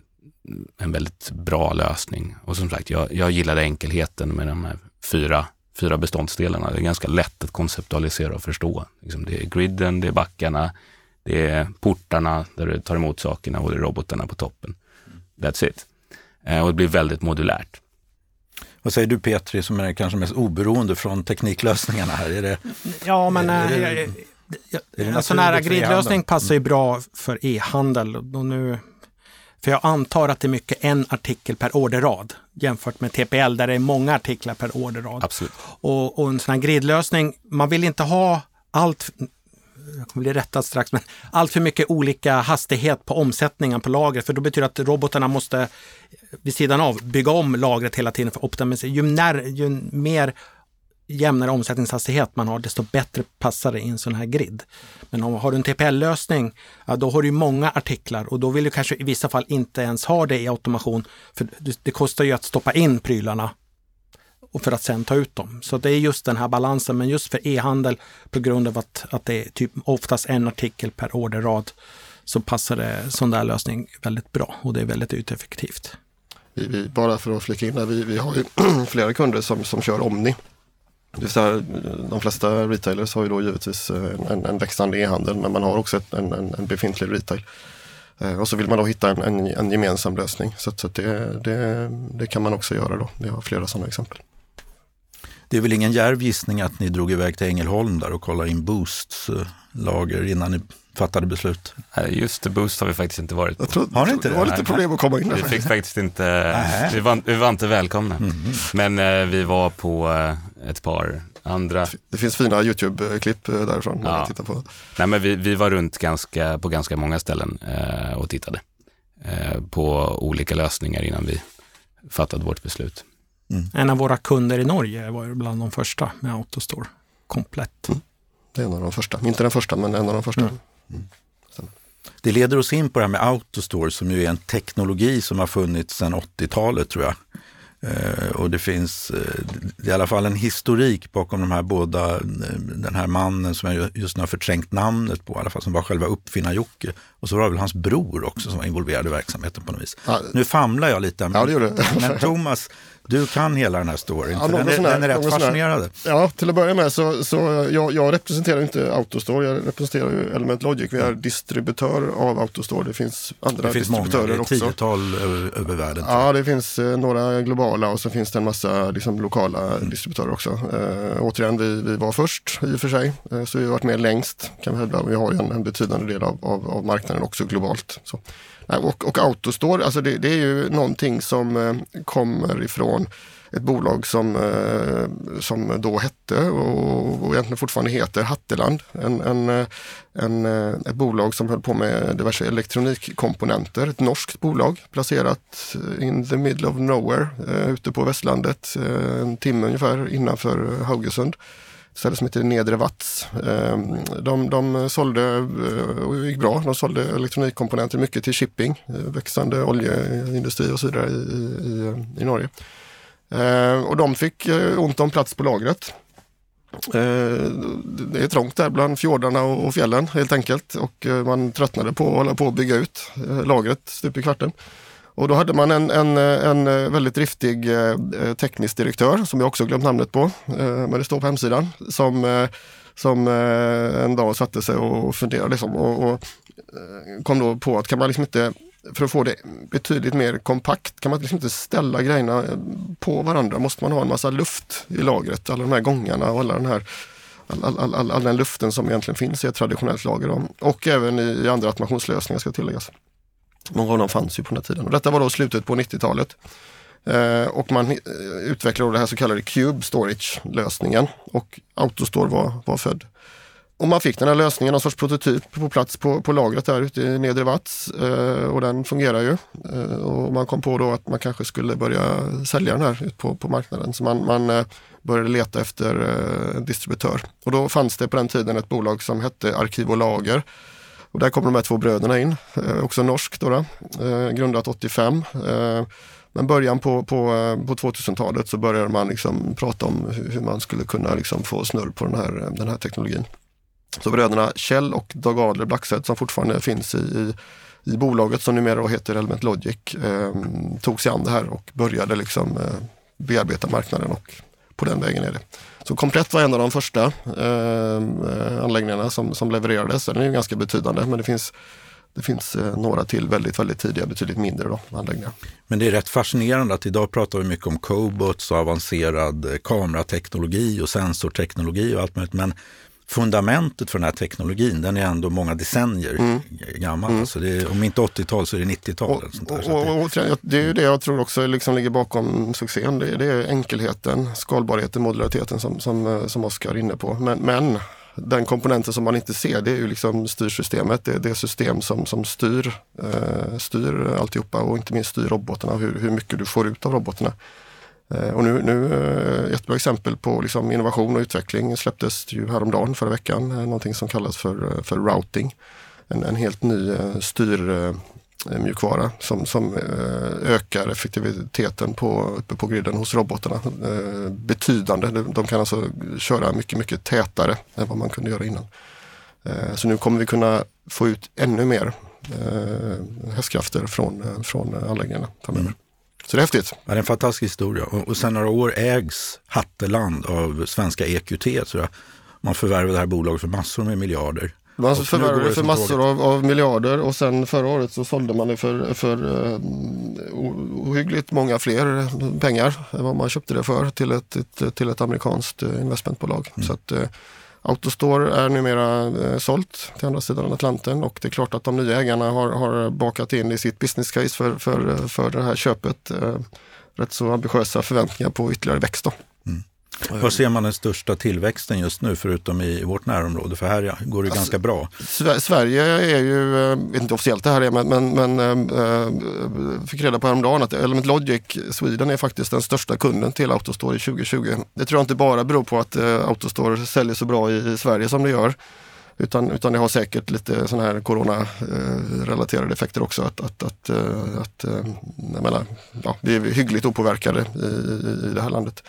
en väldigt bra lösning. Och som sagt, jag, jag gillade enkelheten med de här fyra fyra beståndsdelarna. Det är ganska lätt att konceptualisera och förstå. Liksom det är griden, det är backarna, det är portarna där du tar emot sakerna och det är robotarna på toppen. That's it. Eh, och det blir väldigt modulärt. Vad säger du Petri som är kanske mest oberoende från tekniklösningarna här? Är det, ja, men är, är, är, en sån här gridlösning passar ju bra för e-handel. Och nu för jag antar att det är mycket en artikel per orderrad jämfört med TPL där det är många artiklar per orderrad. Absolut. Och, och en sån här gridlösning, man vill inte ha allt jag kommer bli rättad strax, men allt för mycket olika hastighet på omsättningen på lagret, för då betyder det att robotarna måste vid sidan av bygga om lagret hela tiden för att optimisera. Ju, när, ju mer jämnare omsättningshastighet man har, desto bättre passar det i en sån här grid. Men om har du en TPL-lösning, ja, då har du många artiklar och då vill du kanske i vissa fall inte ens ha det i automation. För det kostar ju att stoppa in prylarna och för att sen ta ut dem. Så det är just den här balansen. Men just för e-handel, på grund av att, att det är typ oftast en artikel per orderrad, så passar det sån där lösning väldigt bra och det är väldigt uteffektivt. Vi, vi, bara för att flika in där, vi, vi har ju flera kunder som, som kör Omni det vill säga, de flesta retailers har ju då givetvis eh, en, en, en växande e-handel men man har också ett, en, en, befintlig retail. Eh, och så vill man då hitta en, en, en gemensam lösning. Så, så det, det, det, kan man också göra då. Vi har flera sådana exempel. Det är väl ingen djärv gissning att ni drog iväg till Ängelholm där och kollade in Boosts eh, lager innan ni fattade beslut? Just det, Boost har vi faktiskt inte varit på. Tror, har ni inte det? Det var lite problem att komma in där. Vi fick faktiskt inte, vi var, vi var, inte välkomna. Mm. Men eh, vi var på eh, ett par andra. Det finns fina YouTube-klipp eh, därifrån. Ja. Titta på. Nej, men vi, vi var runt ganska, på ganska många ställen eh, och tittade eh, på olika lösningar innan vi fattade vårt beslut. Mm. En av våra kunder i Norge var bland de första med Autostore komplett. Mm. Det är en av de första, inte den första men en av de första. Mm. Mm. Det leder oss in på det här med Autostore som ju är en teknologi som har funnits sedan 80-talet tror jag. Eh, och det finns eh, i alla fall en historik bakom de här båda, eh, den här mannen som jag just nu har förträngt namnet på, i alla fall som var själva uppfinnar-Jocke. Och så var det väl hans bror också som var involverad i verksamheten på något vis. Ja. Nu famlar jag lite, men, ja, men Thomas, du kan hela den här storyn, ja, den, är, den är rätt fascinerande. Ja, till att börja med så, så jag, jag representerar inte Autostore, jag representerar ju Element Logic. Vi är distributör av Autostore. Det finns andra det finns distributörer många, det är tiotal över, över världen. Ja, det finns eh, några globala och så finns det en massa liksom, lokala mm. distributörer också. Eh, återigen, vi, vi var först i och för sig, eh, så vi har varit med längst kan vi hävda. Vi har ju en, en betydande del av, av, av marknaden också globalt. Så. Eh, och, och Autostore, alltså det, det, är ju någonting som eh, kommer ifrån ett bolag som, eh, som då hette och, och egentligen fortfarande heter Hatteland. En, en, en, ett bolag som höll på med diverse elektronikkomponenter. Ett norskt bolag placerat in the middle of nowhere ute på västlandet. En timme ungefär innanför Haugesund ställe som heter Nedre Vats. Ehm, de, de sålde eh, och gick bra. De sålde elektronikkomponenter mycket till shipping, eh, växande oljeindustri och så vidare i, i, i Norge. Ehm, och de fick eh, ont om plats på lagret. Ehm, det är trångt där bland fjordarna och fjällen helt enkelt och man tröttnade på att hålla på att bygga ut lagret stup i kvarten. Och då hade man en, en, en eh, väldigt driftig eh, eh, teknisk direktör som jag också glömt namnet på, men det står på hemsidan, som, som en dag satte sig och funderade liksom, och, och kom då på att kan man liksom inte för att få det betydligt mer kompakt kan man liksom inte ställa grejerna på varandra. Måste man ha en massa luft i lagret, alla de här gångarna och alla den här all, all, all, all den luften som egentligen finns i ett traditionellt lager. Och även i andra automationslösningar ska tilläggas. Många av dem fanns ju på den här tiden. Och detta var då slutet på 90-talet. Eh, och man eh, utvecklade det här så kallade Cube Storage-lösningen och Autostore var, var född. Och man fick den här lösningen, någon sorts prototyp på plats på, på lagret där ute i Nedre Vats eh, och den fungerar ju. Eh, och man kom på då att man kanske skulle börja sälja den här ut på, på marknaden. Så man, man eh, började leta efter eh, distributör. Och då fanns det på den tiden ett bolag som hette Arkiv och Lager. Och där kommer de här två bröderna in, eh, också norskt då, då eh, grundat 85. Eh, men början på, på, eh, på 2000-talet så började man liksom prata om hur man skulle kunna liksom få snurr på den här, den här teknologin. Så bröderna Kjell och Dag Adler Blackstedt som fortfarande finns i, i, i bolaget som numera heter Element Logic eh, tog sig an det här och började liksom eh, bearbeta marknaden och på den vägen är det. Så Komplett var en av de första ehm, eh, anläggningarna som, som levererades. Den är ju ganska betydande men det finns det finns eh, några till väldigt, väldigt tidiga, betydligt mindre då, anläggningar. Men det är rätt fascinerande att idag pratar vi mycket om cobots och avancerad eh, kamerateknologi och sensorteknologi och allt möjligt. Men fundamentet för den här teknologin, den är ändå många decennier mm. gammal. Mm. Alltså är, om inte 80-tal så är det 90-tal. Och, och, och, det är ju det jag tror också liksom ligger bakom succén. Det, det är enkelheten, skalbarheten, modulariteten som, som, som Oskar är inne på. Men, men den komponenten som man inte ser det är ju liksom styrsystemet. Det är det system som, som styr, eh, styr alltihopa och inte minst styr robotarna, hur, hur mycket du får ut av robotarna. Eh, och nu, nu eh, ett bra exempel på liksom innovation och utveckling släpptes ju häromdagen förra veckan. Eh, någonting som kallas för, för routing. En, en helt ny styrmjukvara som, som ökar effektiviteten på, uppe på griden hos robotarna. Betydande. De kan alltså köra mycket, mycket tätare än vad man kunde göra innan. Så nu kommer vi kunna få ut ännu mer hästkrafter från, från anläggningarna framöver. Mm. Så det är häftigt. Ja, det är en fantastisk historia. Och, och sen några år ägs Hatteland av svenska EQT. Så jag. Man förvärvade det här bolaget för massor med miljarder. Man förvärvade det för massor av, av, miljarder och sen förra året så sålde man det för, för uh, ohyggligt många fler pengar än vad man köpte det för till ett, ett till ett amerikanskt eh, investmentbolag. Mm. Så att, uh, Autostore är numera eh, sålt till andra sidan Atlanten och det är klart att de nya ägarna har, har bakat in i sitt business case för, för, för det här köpet eh, rätt så ambitiösa förväntningar på ytterligare växt. Då. Var ser man den största tillväxten just nu förutom i vårt närområde? För här går det alltså, ganska bra. Sverige är ju, eh, inte officiellt det här är, men, men, men äh, fick reda på häromdagen att Element Logic Sweden är faktiskt den största kunden till Autostore i 2020. Det tror jag inte bara beror på att Autostore säljer så bra i, Sverige som det gör. Utan, utan det har säkert lite sådana här corona-relaterade effekter också. Att, att, att, att jag menar, ja, vi är hyggligt opåverkade i, i det här landet.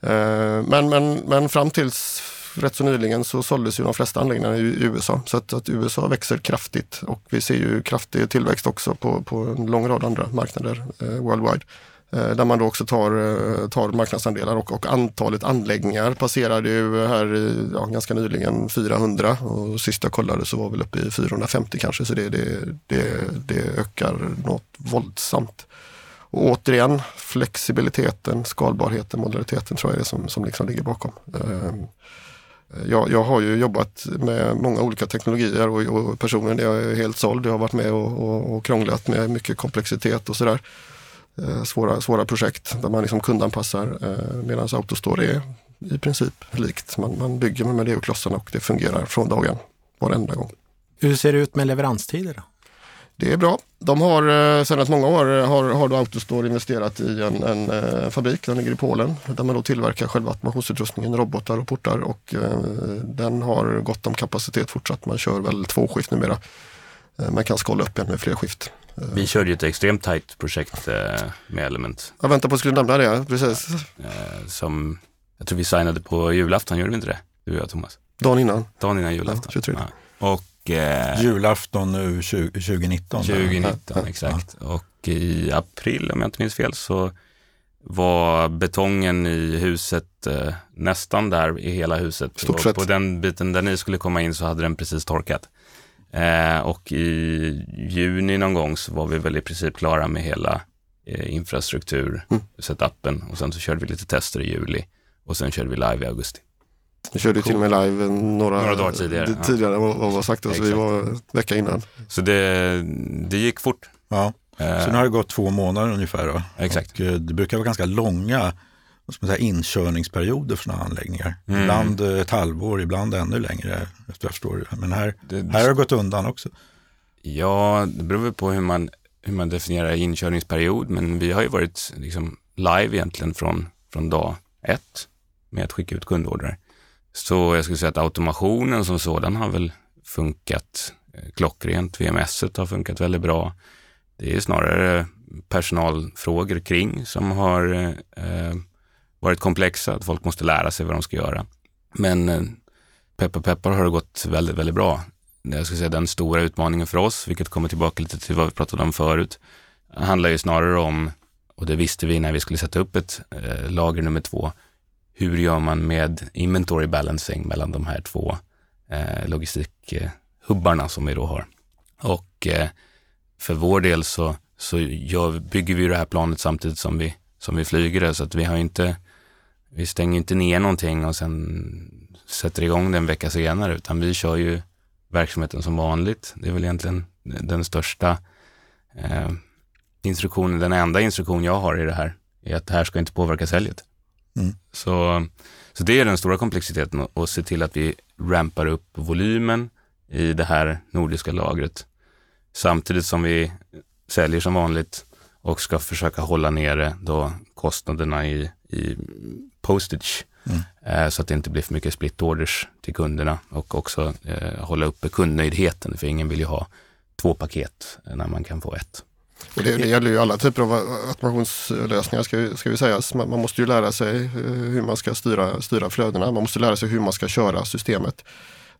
Eh, men, men, men fram tills rätt så nyligen så såldes ju de flesta anläggningarna i USA. Så att, att, USA växer kraftigt och vi ser ju kraftig tillväxt också på, på en lång rad andra marknader eh, worldwide. Eh, där man då också tar, eh, tar marknadsandelar och, och antalet anläggningar passerade ju här i, ja, ganska nyligen 400 och sist jag kollade så var vi uppe i 450 kanske så det, det, det, det ökar något våldsamt. Och återigen, flexibiliteten, skalbarheten, modulariteten tror jag är det som, som liksom ligger bakom. Ehm, jag, jag, har ju jobbat med många olika teknologier och, och personligen är jag helt såld. Jag har varit med och, och, och krånglat med mycket komplexitet och sådär. Ehm, svåra, svåra projekt där man liksom kundanpassar ehm, medan Autostore är i princip likt. Man, man bygger med Lego-klossarna och det fungerar från dagen, varenda gång. Hur ser det ut med leveranstider? Det är bra. De har eh, sedan många år eh, har, har då Autostore investerat i en, en eh, fabrik, den ligger i Polen, där man då tillverkar själva automationsutrustningen, robotar och portar och eh, den har gott om kapacitet fortsatt. Man kör väl två skift numera. Eh, man kan skala upp en med fler skift. Vi körde ju ett extremt tajt projekt med Element. Jag väntar på att skulle nämna det, precis. Som, jag tror vi signade på julafton, gjorde vi inte det? Du och jag Thomas. Dagen innan. Dagen innan julafton. Ja, 23. Ja. Och eh, Julafton nu 20, 2019. 2019, exakt. Och i april, om jag inte minns fel, så var betongen i huset eh, nästan där i hela huset. Stort sett. på den biten där ni skulle komma in så hade den precis torkat. Eh, och i juni någon gång så var vi väl i princip klara med hela eh, infrastruktur, Mm. setupen och sen så körde vi lite tester i juli och sen körde vi live i augusti. Vi körde ju till och med live några, Några dagar tidigare, ja. tidigare än vad vad var sagt. Så vi var en vecka innan. Så det, det gick fort. Ja. Eh, Så nu har det gått två månader ungefär. Då. Exakt. Och eh, det brukar vara ganska långa vad ska man säga, inkörningsperioder för sådana anläggningar. Mm. Ibland eh, ett halvår, ibland ännu längre. Efter jag förstår. det. Men här, det, här har det gått undan också. Ja, det beror på hur man, hur man definierar inkörningsperiod, men vi har ju varit liksom live egentligen från, från dag ett med att skicka ut kundordrar. Så jag skulle säga att automationen som sådan har väl funkat eh, klockrent. VMS har funkat väldigt bra. Det är snarare personalfrågor kring som har eh, varit komplexa, att folk måste lära sig vad de ska göra. Men eh, peppar peppar har det gått väldigt, väldigt bra jag skulle säga den stora utmaningen för oss, vilket kommer tillbaka lite till vad vi pratade om förut, handlar ju snarare om, och det visste vi när vi skulle sätta upp ett eh, lager nummer två, hur gör man med inventory balancing mellan de här två eh, logistikhubbarna som vi då har. Och eh, för vår del så, så gör, bygger vi det här planet samtidigt som vi, som vi flyger det, så att vi har inte, vi stänger inte ner någonting och sen sätter igång det en vecka senare, utan vi kör ju verksamheten som vanligt. Det är väl egentligen den största eh, instruktionen, den enda instruktion jag har i det här, är att det här ska inte påverka säljet. Mm. Så, så det är den stora komplexiteten och se till att vi rampar upp volymen i det här nordiska lagret samtidigt som vi säljer som vanligt och ska försöka hålla nere då kostnaderna i, i postage Mm. eh, så att det inte blir för mycket split orders till kunderna och också eh, hålla uppe kundnöjdheten för ingen vill ju ha två paket när man kan få ett. Och det, det gäller ju alla typer av automationslösningar ska, ska vi säga. Man, man måste ju lära sig eh, hur man ska styra, styra flödena. Man måste lära sig hur man ska köra systemet.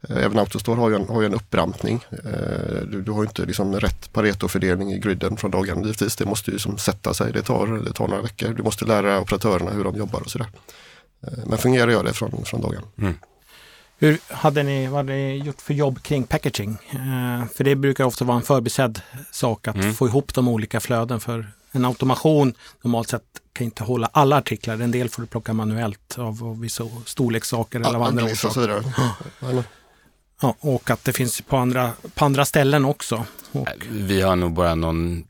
Eh, även Autostore har ju en, har ju en upprampning. Eh, du, du har ju inte liksom rätt paretofördelning i griden från dagen. Givetvis, det måste ju som sätta sig. Det tar, det tar några veckor. Du måste lära operatörerna hur de jobbar och sådär. Men fungerar gör det från, från dagen. Mm. Hur hade ni, vad hade ni gjort för jobb kring packaging? Eh, för det brukar ofta vara en förbisedd sak att Mm. få ihop de olika flöden. För en automation normalt sett kan inte hålla alla artiklar. En del får du plocka manuellt av, av vissa storlekssaker eller av andra och så orsaker. Men, Ja, och att det finns på andra, på andra ställen också. Och, Vi har nog bara någon,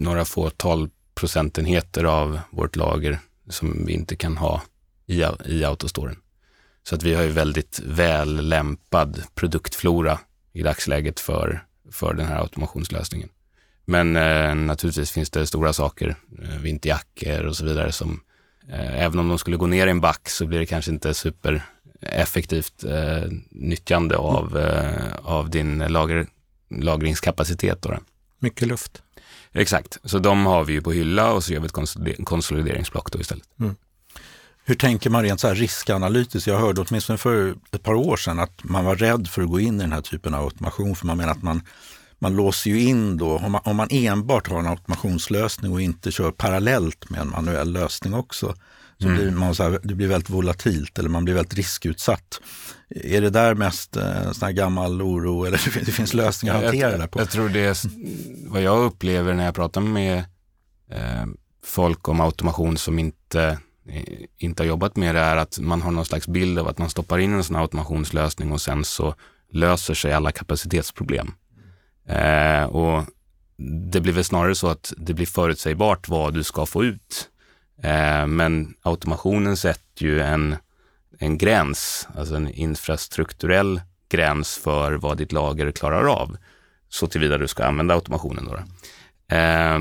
några fåtal procentenheter av vårt lager som vi inte kan ha i, i autostoren. Så att vi har ju väldigt väl lämpad produktflora i dagsläget för, för den här automationslösningen. Men eh, naturligtvis finns det stora saker, eh, vinterjackor och så vidare som eh, även om de skulle gå ner i en back så blir det kanske inte supereffektivt eh, nyttjande av, eh, av din lager, lagringskapacitet. Då. mycket luft. Exakt, så de har vi ju på hylla och så gör vi ett konsolider- konsolideringsblock då istället. Hur tänker man rent så här riskanalytiskt? Jag hörde åtminstone för ett par år sedan att man var rädd för att gå in i den här typen av automation för man menar att man, man låser ju in då, om man, om man enbart har en automationslösning och inte kör parallellt med en manuell lösning också, så Mm. blir man så här, det blir väldigt volatilt eller man blir väldigt riskutsatt. Är det där mest eh, en sån här gammal oro eller det finns, lösningar att hantera det på? jag tror det är vad jag upplever när jag pratar med eh, folk om automation som inte, eh, Eh, inte har jobbat med det är att man har någon slags bild av att man stoppar in en sån här automationslösning och sen så löser sig alla kapacitetsproblem. Eh, och det blir väl snarare så att det blir förutsägbart vad du ska få ut. Eh, men automationen sätter ju en, en gräns, alltså en infrastrukturell gräns för vad ditt lager klarar av. Så tillvida du ska använda automationen. Då. Eh,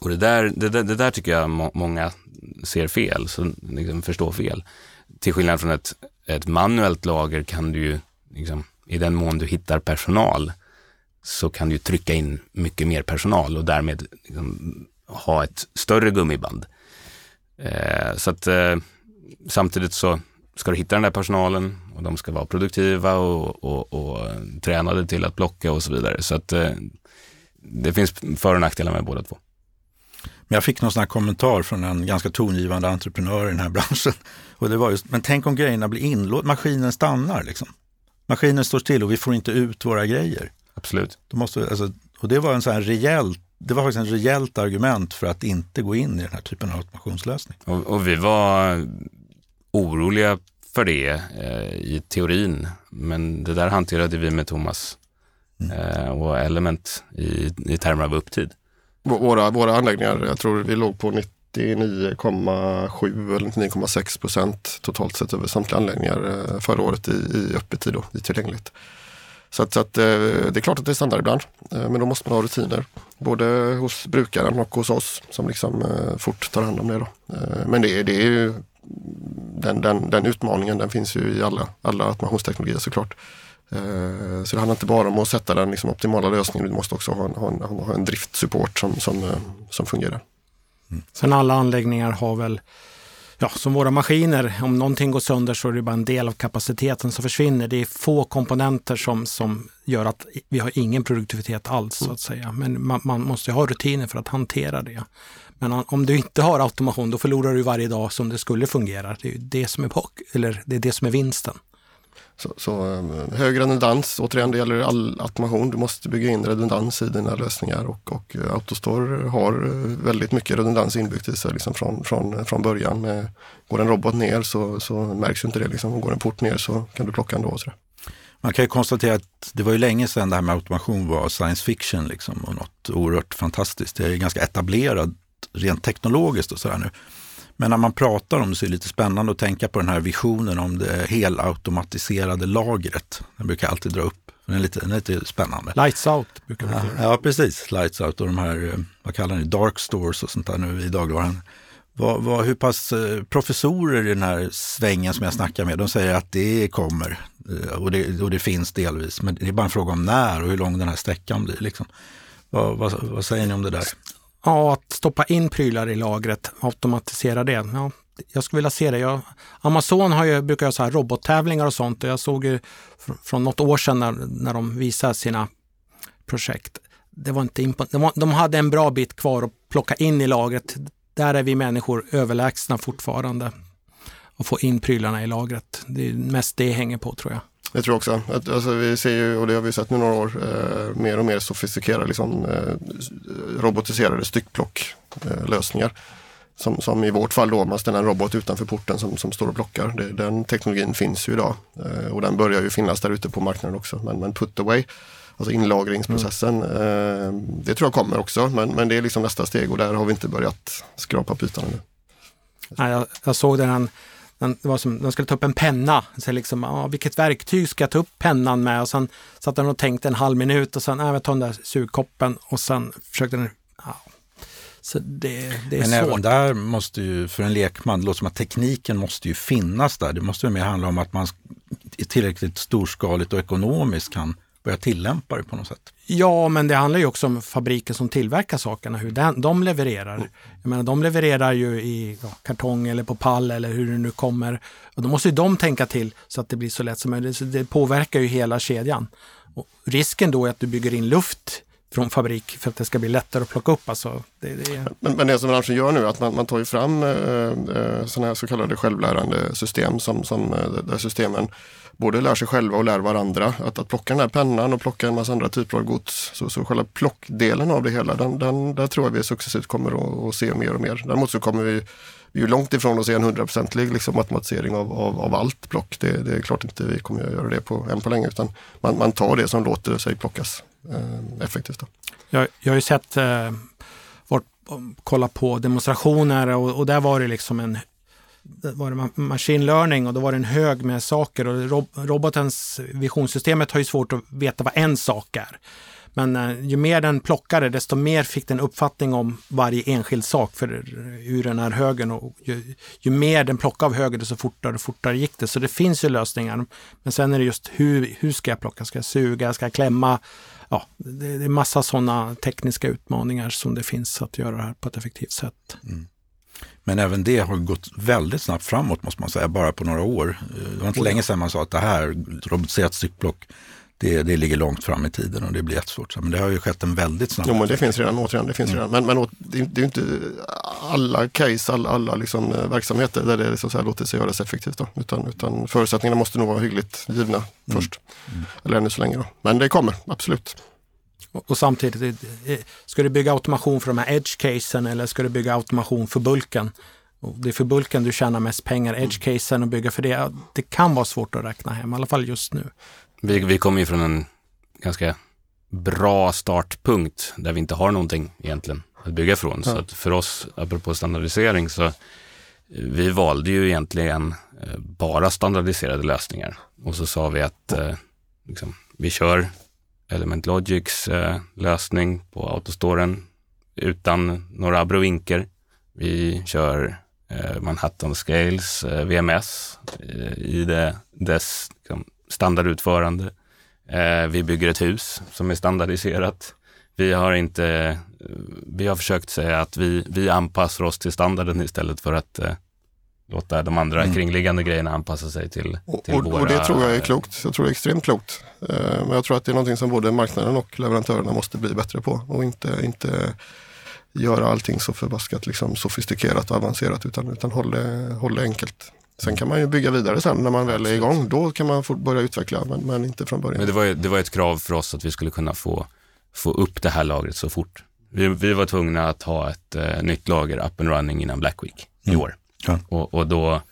och det där, det, där, det där tycker jag må, många ser fel, så liksom förstår fel. Till skillnad från ett, ett manuellt lager kan du ju, liksom, i den mån du hittar personal, så kan du trycka in mycket mer personal och därmed liksom, ha ett större gummiband. Eh, så att eh, samtidigt så ska du hitta den där personalen och de ska vara produktiva och, och, och tränade till att plocka och så vidare. Så att eh, det finns för och nackdelar med båda två. Men jag fick någon sån kommentar från en ganska tongivande entreprenör i den här branschen. Och det var just, men tänk om grejerna blir inlåsta, maskinen stannar liksom. Maskinen står still och vi får inte ut våra grejer. Absolut. Då måste, alltså, och det var en sån här rejäl, det var faktiskt en rejält argument för att inte gå in i den här typen av automationslösning. Och, och vi var oroliga för det eh, i teorin, men det där hanterade vi med Thomas mm. eh, och Element i, i termer av upptid. Våra, våra anläggningar, jag tror vi låg på 99,7 eller 99,6 procent totalt sett över samtliga anläggningar eh, förra året i, i öppettid och i tillgängligt. Så, att, så att, eh, det är klart att det är standard ibland, eh, men då måste man ha rutiner. Både hos brukaren och hos oss som liksom fort tar hand om det. Då. Men det, det är ju den, den, den utmaningen den finns ju i alla, alla automationsteknologier såklart. Eh, så det handlar inte bara om att sätta den liksom optimala lösningen, du måste också ha en, ha en, ha en driftsupport som, som, eh, som fungerar. Mm. Sen alla anläggningar har väl, ja som våra maskiner, om någonting går sönder så är det bara en del av kapaciteten som försvinner. Det är få komponenter som, som gör att vi har ingen produktivitet alls så att säga. Men man, man måste ha rutiner för att hantera det. Men om du inte har automation, då förlorar du varje dag som det skulle fungera. Det är det som är, bak, eller det är, det som är vinsten. Så, så eh, hög redundans, återigen det gäller all automation. Du måste bygga in redundans i dina lösningar och, och eh, Autostore har eh, väldigt mycket redundans inbyggt i sig liksom från, från, från början. Med, går en robot ner så, så märks inte det. Liksom. Går en port ner så kan du plocka ändå. Så Man kan ju konstatera att det var ju länge sedan det här med automation var science fiction liksom, och något oerhört fantastiskt. Det är ganska etablerat rent teknologiskt och sådär nu. Men när man pratar om det så är det lite spännande att tänka på den här visionen om det helautomatiserade lagret. Den brukar jag alltid dra upp. Den är lite, den är lite spännande. Lights out brukar vi ja, ja, precis. Lights out och de här, eh, vad kallar ni, dark stores och sånt där nu i dagligvaran. Vad, vad, hur pass eh, professorer i den här svängen som jag snackar med, de säger att det kommer eh, och det, och det finns delvis. Men det är bara en fråga om när och hur lång den här sträckan blir. Liksom. Vad, vad, vad säger ni om det där? Ja, att stoppa in prylar i lagret, automatisera det. Ja, jag skulle vilja se det. Jag, Amazon har ju, brukar ha så här robottävlingar och sånt och jag såg ju från något år sedan när, när de visade sina projekt. Det var inte de, de hade en bra bit kvar att plocka in i lagret. Där är vi människor överlägsna fortfarande. Att få in prylarna i lagret. Det är mest det hänger på tror jag. Jag tror också. Att, alltså, vi ser ju, och det har vi sett nu några år, eh, mer och mer sofistikerade liksom, eh, robotiserade styckplocklösningar. Eh, som, som i vårt fall då, man ställer en robot utanför porten som, som står och plockar. Det, den teknologin finns ju idag eh, och den börjar ju finnas där ute på marknaden också. Men, men put away, alltså inlagringsprocessen, mm. eh, det tror jag kommer också. Men, men det är liksom nästa steg och där har vi inte börjat skrapa på ytan ännu. Nej, jag, jag såg den den, det var som, den skulle ta upp en penna. Så liksom, ah, vilket verktyg ska jag ta upp pennan med? Och sen satt den och tänkte en halv minut och sen, ah, jag tar den där sugkoppen och sen försökte den ah. Så det, det är Men svårt. även där måste ju, för en lekman, det låter som att tekniken måste ju finnas där. Det måste ju mer handla om att man tillräckligt storskaligt och ekonomiskt kan börja tillämpa det på något sätt. Ja, men det handlar ju också om fabriken som tillverkar sakerna, hur den, de levererar. Jag menar, de levererar ju i ja, kartong eller på pall eller hur det nu kommer. Och då måste ju de tänka till så att det blir så lätt som möjligt. Så det påverkar ju hela kedjan. Och risken då är att du bygger in luft från fabrik för att det ska bli lättare att plocka upp. Alltså, det, det... Men, men det som branschen gör nu är att man, man tar ju fram eh, eh sådana här så kallade självlärande system som, som eh, där systemen både lär sig själva och lär varandra. Att, att plocka den här pennan och plocka en massa andra typer av gods. Så, så själva plockdelen av det hela, den, den, där tror jag vi successivt kommer att, att se mer och mer. Däremot så kommer vi vi är långt ifrån att se en hundraprocentig liksom, automatisering av, av, av, allt plock. Det, det, är klart inte vi kommer att göra det på än på länge utan man, man tar det som låter sig plockas eh, effektivt. Då. Jag, jag har ju sett eh, kolla på demonstrationer och, och, där var det liksom en var det machine learning och då var det en hög med saker och rob robotens visionssystemet har ju svårt att veta vad en sak är. Men eh, ju mer den plockade, desto mer fick den uppfattning om varje enskild sak för ur den här högen. Och ju, ju mer den plockade av högen, desto fortare och fortare gick det. Så det finns ju lösningar. Men sen är det just hur, hur ska jag plocka? Ska jag suga? Ska jag klämma? Ja, det, det är massa sådana tekniska utmaningar som det finns att göra det här på ett effektivt sätt. Mm. Men även det har gått väldigt snabbt framåt måste man säga, bara på några år. Det var inte länge sedan man sa att det här robotiserat styckplock det, det ligger långt fram i tiden och det blir jättesvårt. Men det har ju skett en väldigt snabb Jo, men det finns redan, återigen, det finns mm. redan. Men, men det är ju inte alla case, alla, alla liksom, eh, verksamheter där det liksom så här låter sig göras effektivt. Då. Utan, utan förutsättningarna måste nog vara hyggligt givna mm. först. Mm. Eller ännu så länge. Då. Men det kommer, absolut. Och, och samtidigt, ska du bygga automation för de här edge-casen eller ska du bygga automation för bulken? Och det är för bulken du tjänar mest pengar, edge-casen och bygga för det. Det kan vara svårt att räkna hem, i alla fall just nu. Vi, vi kommer ju från en ganska bra startpunkt där vi inte har någonting egentligen att bygga från. Ja. Så att för oss, apropå standardisering, så vi valde ju egentligen eh, bara standardiserade lösningar. Och så sa vi att eh, liksom, vi kör Element Logics eh, lösning på autostoren utan några abrovinker. Vi kör eh, Manhattan Scales eh, VMS eh, i det, dess liksom, standardutförande. Eh, vi bygger ett hus som är standardiserat. Vi har inte, eh, vi har försökt säga att vi, vi anpassar oss till standarden istället för att eh, låta de andra mm. kringliggande grejerna anpassa sig till, till och, våra... Och det tror jag är klokt. Jag tror det är extremt klokt. Eh, men jag tror att det är någonting som både marknaden och leverantörerna måste bli bättre på och inte, inte göra allting så förbaskat liksom, sofistikerat och avancerat utan, utan håll, det, håll det enkelt. Sen kan man ju bygga vidare sen när man väl är igång. Då kan man få börja utveckla, men, men inte från början. Men det var, det var ett krav för oss att vi skulle kunna få, få upp det här lagret så fort. Vi, vi var tvungna att ha ett eh, nytt lager up and running innan Black Week i mm. år. Ja. Och, och, då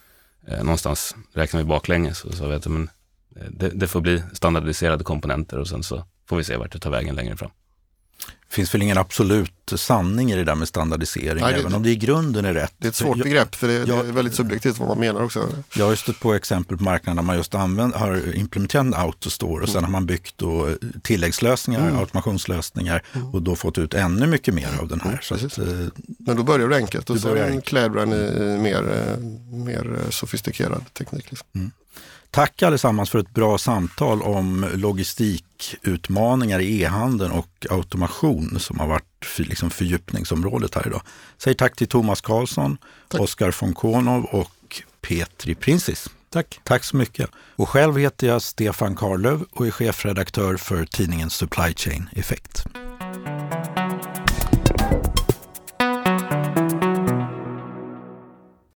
eh, någonstans räknar vi baklänges och så vet jag, men eh, det, det får bli standardiserade komponenter och sen så får vi se vart det tar vägen längre fram. Det finns väl ingen absolut sanning i det där med standardisering, Nej, det, även om det i grunden är rätt. Det är ett svårt begrepp, för det, jag, det, är väldigt subjektivt vad man menar också. Jag har stött på exempel på marknaden där man just använt, har implementerat Autostore och mm. sen har man byggt då tilläggslösningar, mm. automationslösningar mm. och då fått ut ännu mycket mer av den här. Mm, att, eh, Men då börjar du enkelt och sen klär den i mer, eh, mer sofistikerad teknik. Liksom. Tack allesammans för ett bra samtal om logistikutmaningar i e-handeln och automation som har varit för, liksom fördjupningsområdet här idag. Säg tack till Thomas Karlsson, tack. Oskar von Konov och Petri Prinsis. Tack. Tack så mycket. Och själv heter jag Stefan Karlöv och är chefredaktör för tidningen Supply Chain Effekt.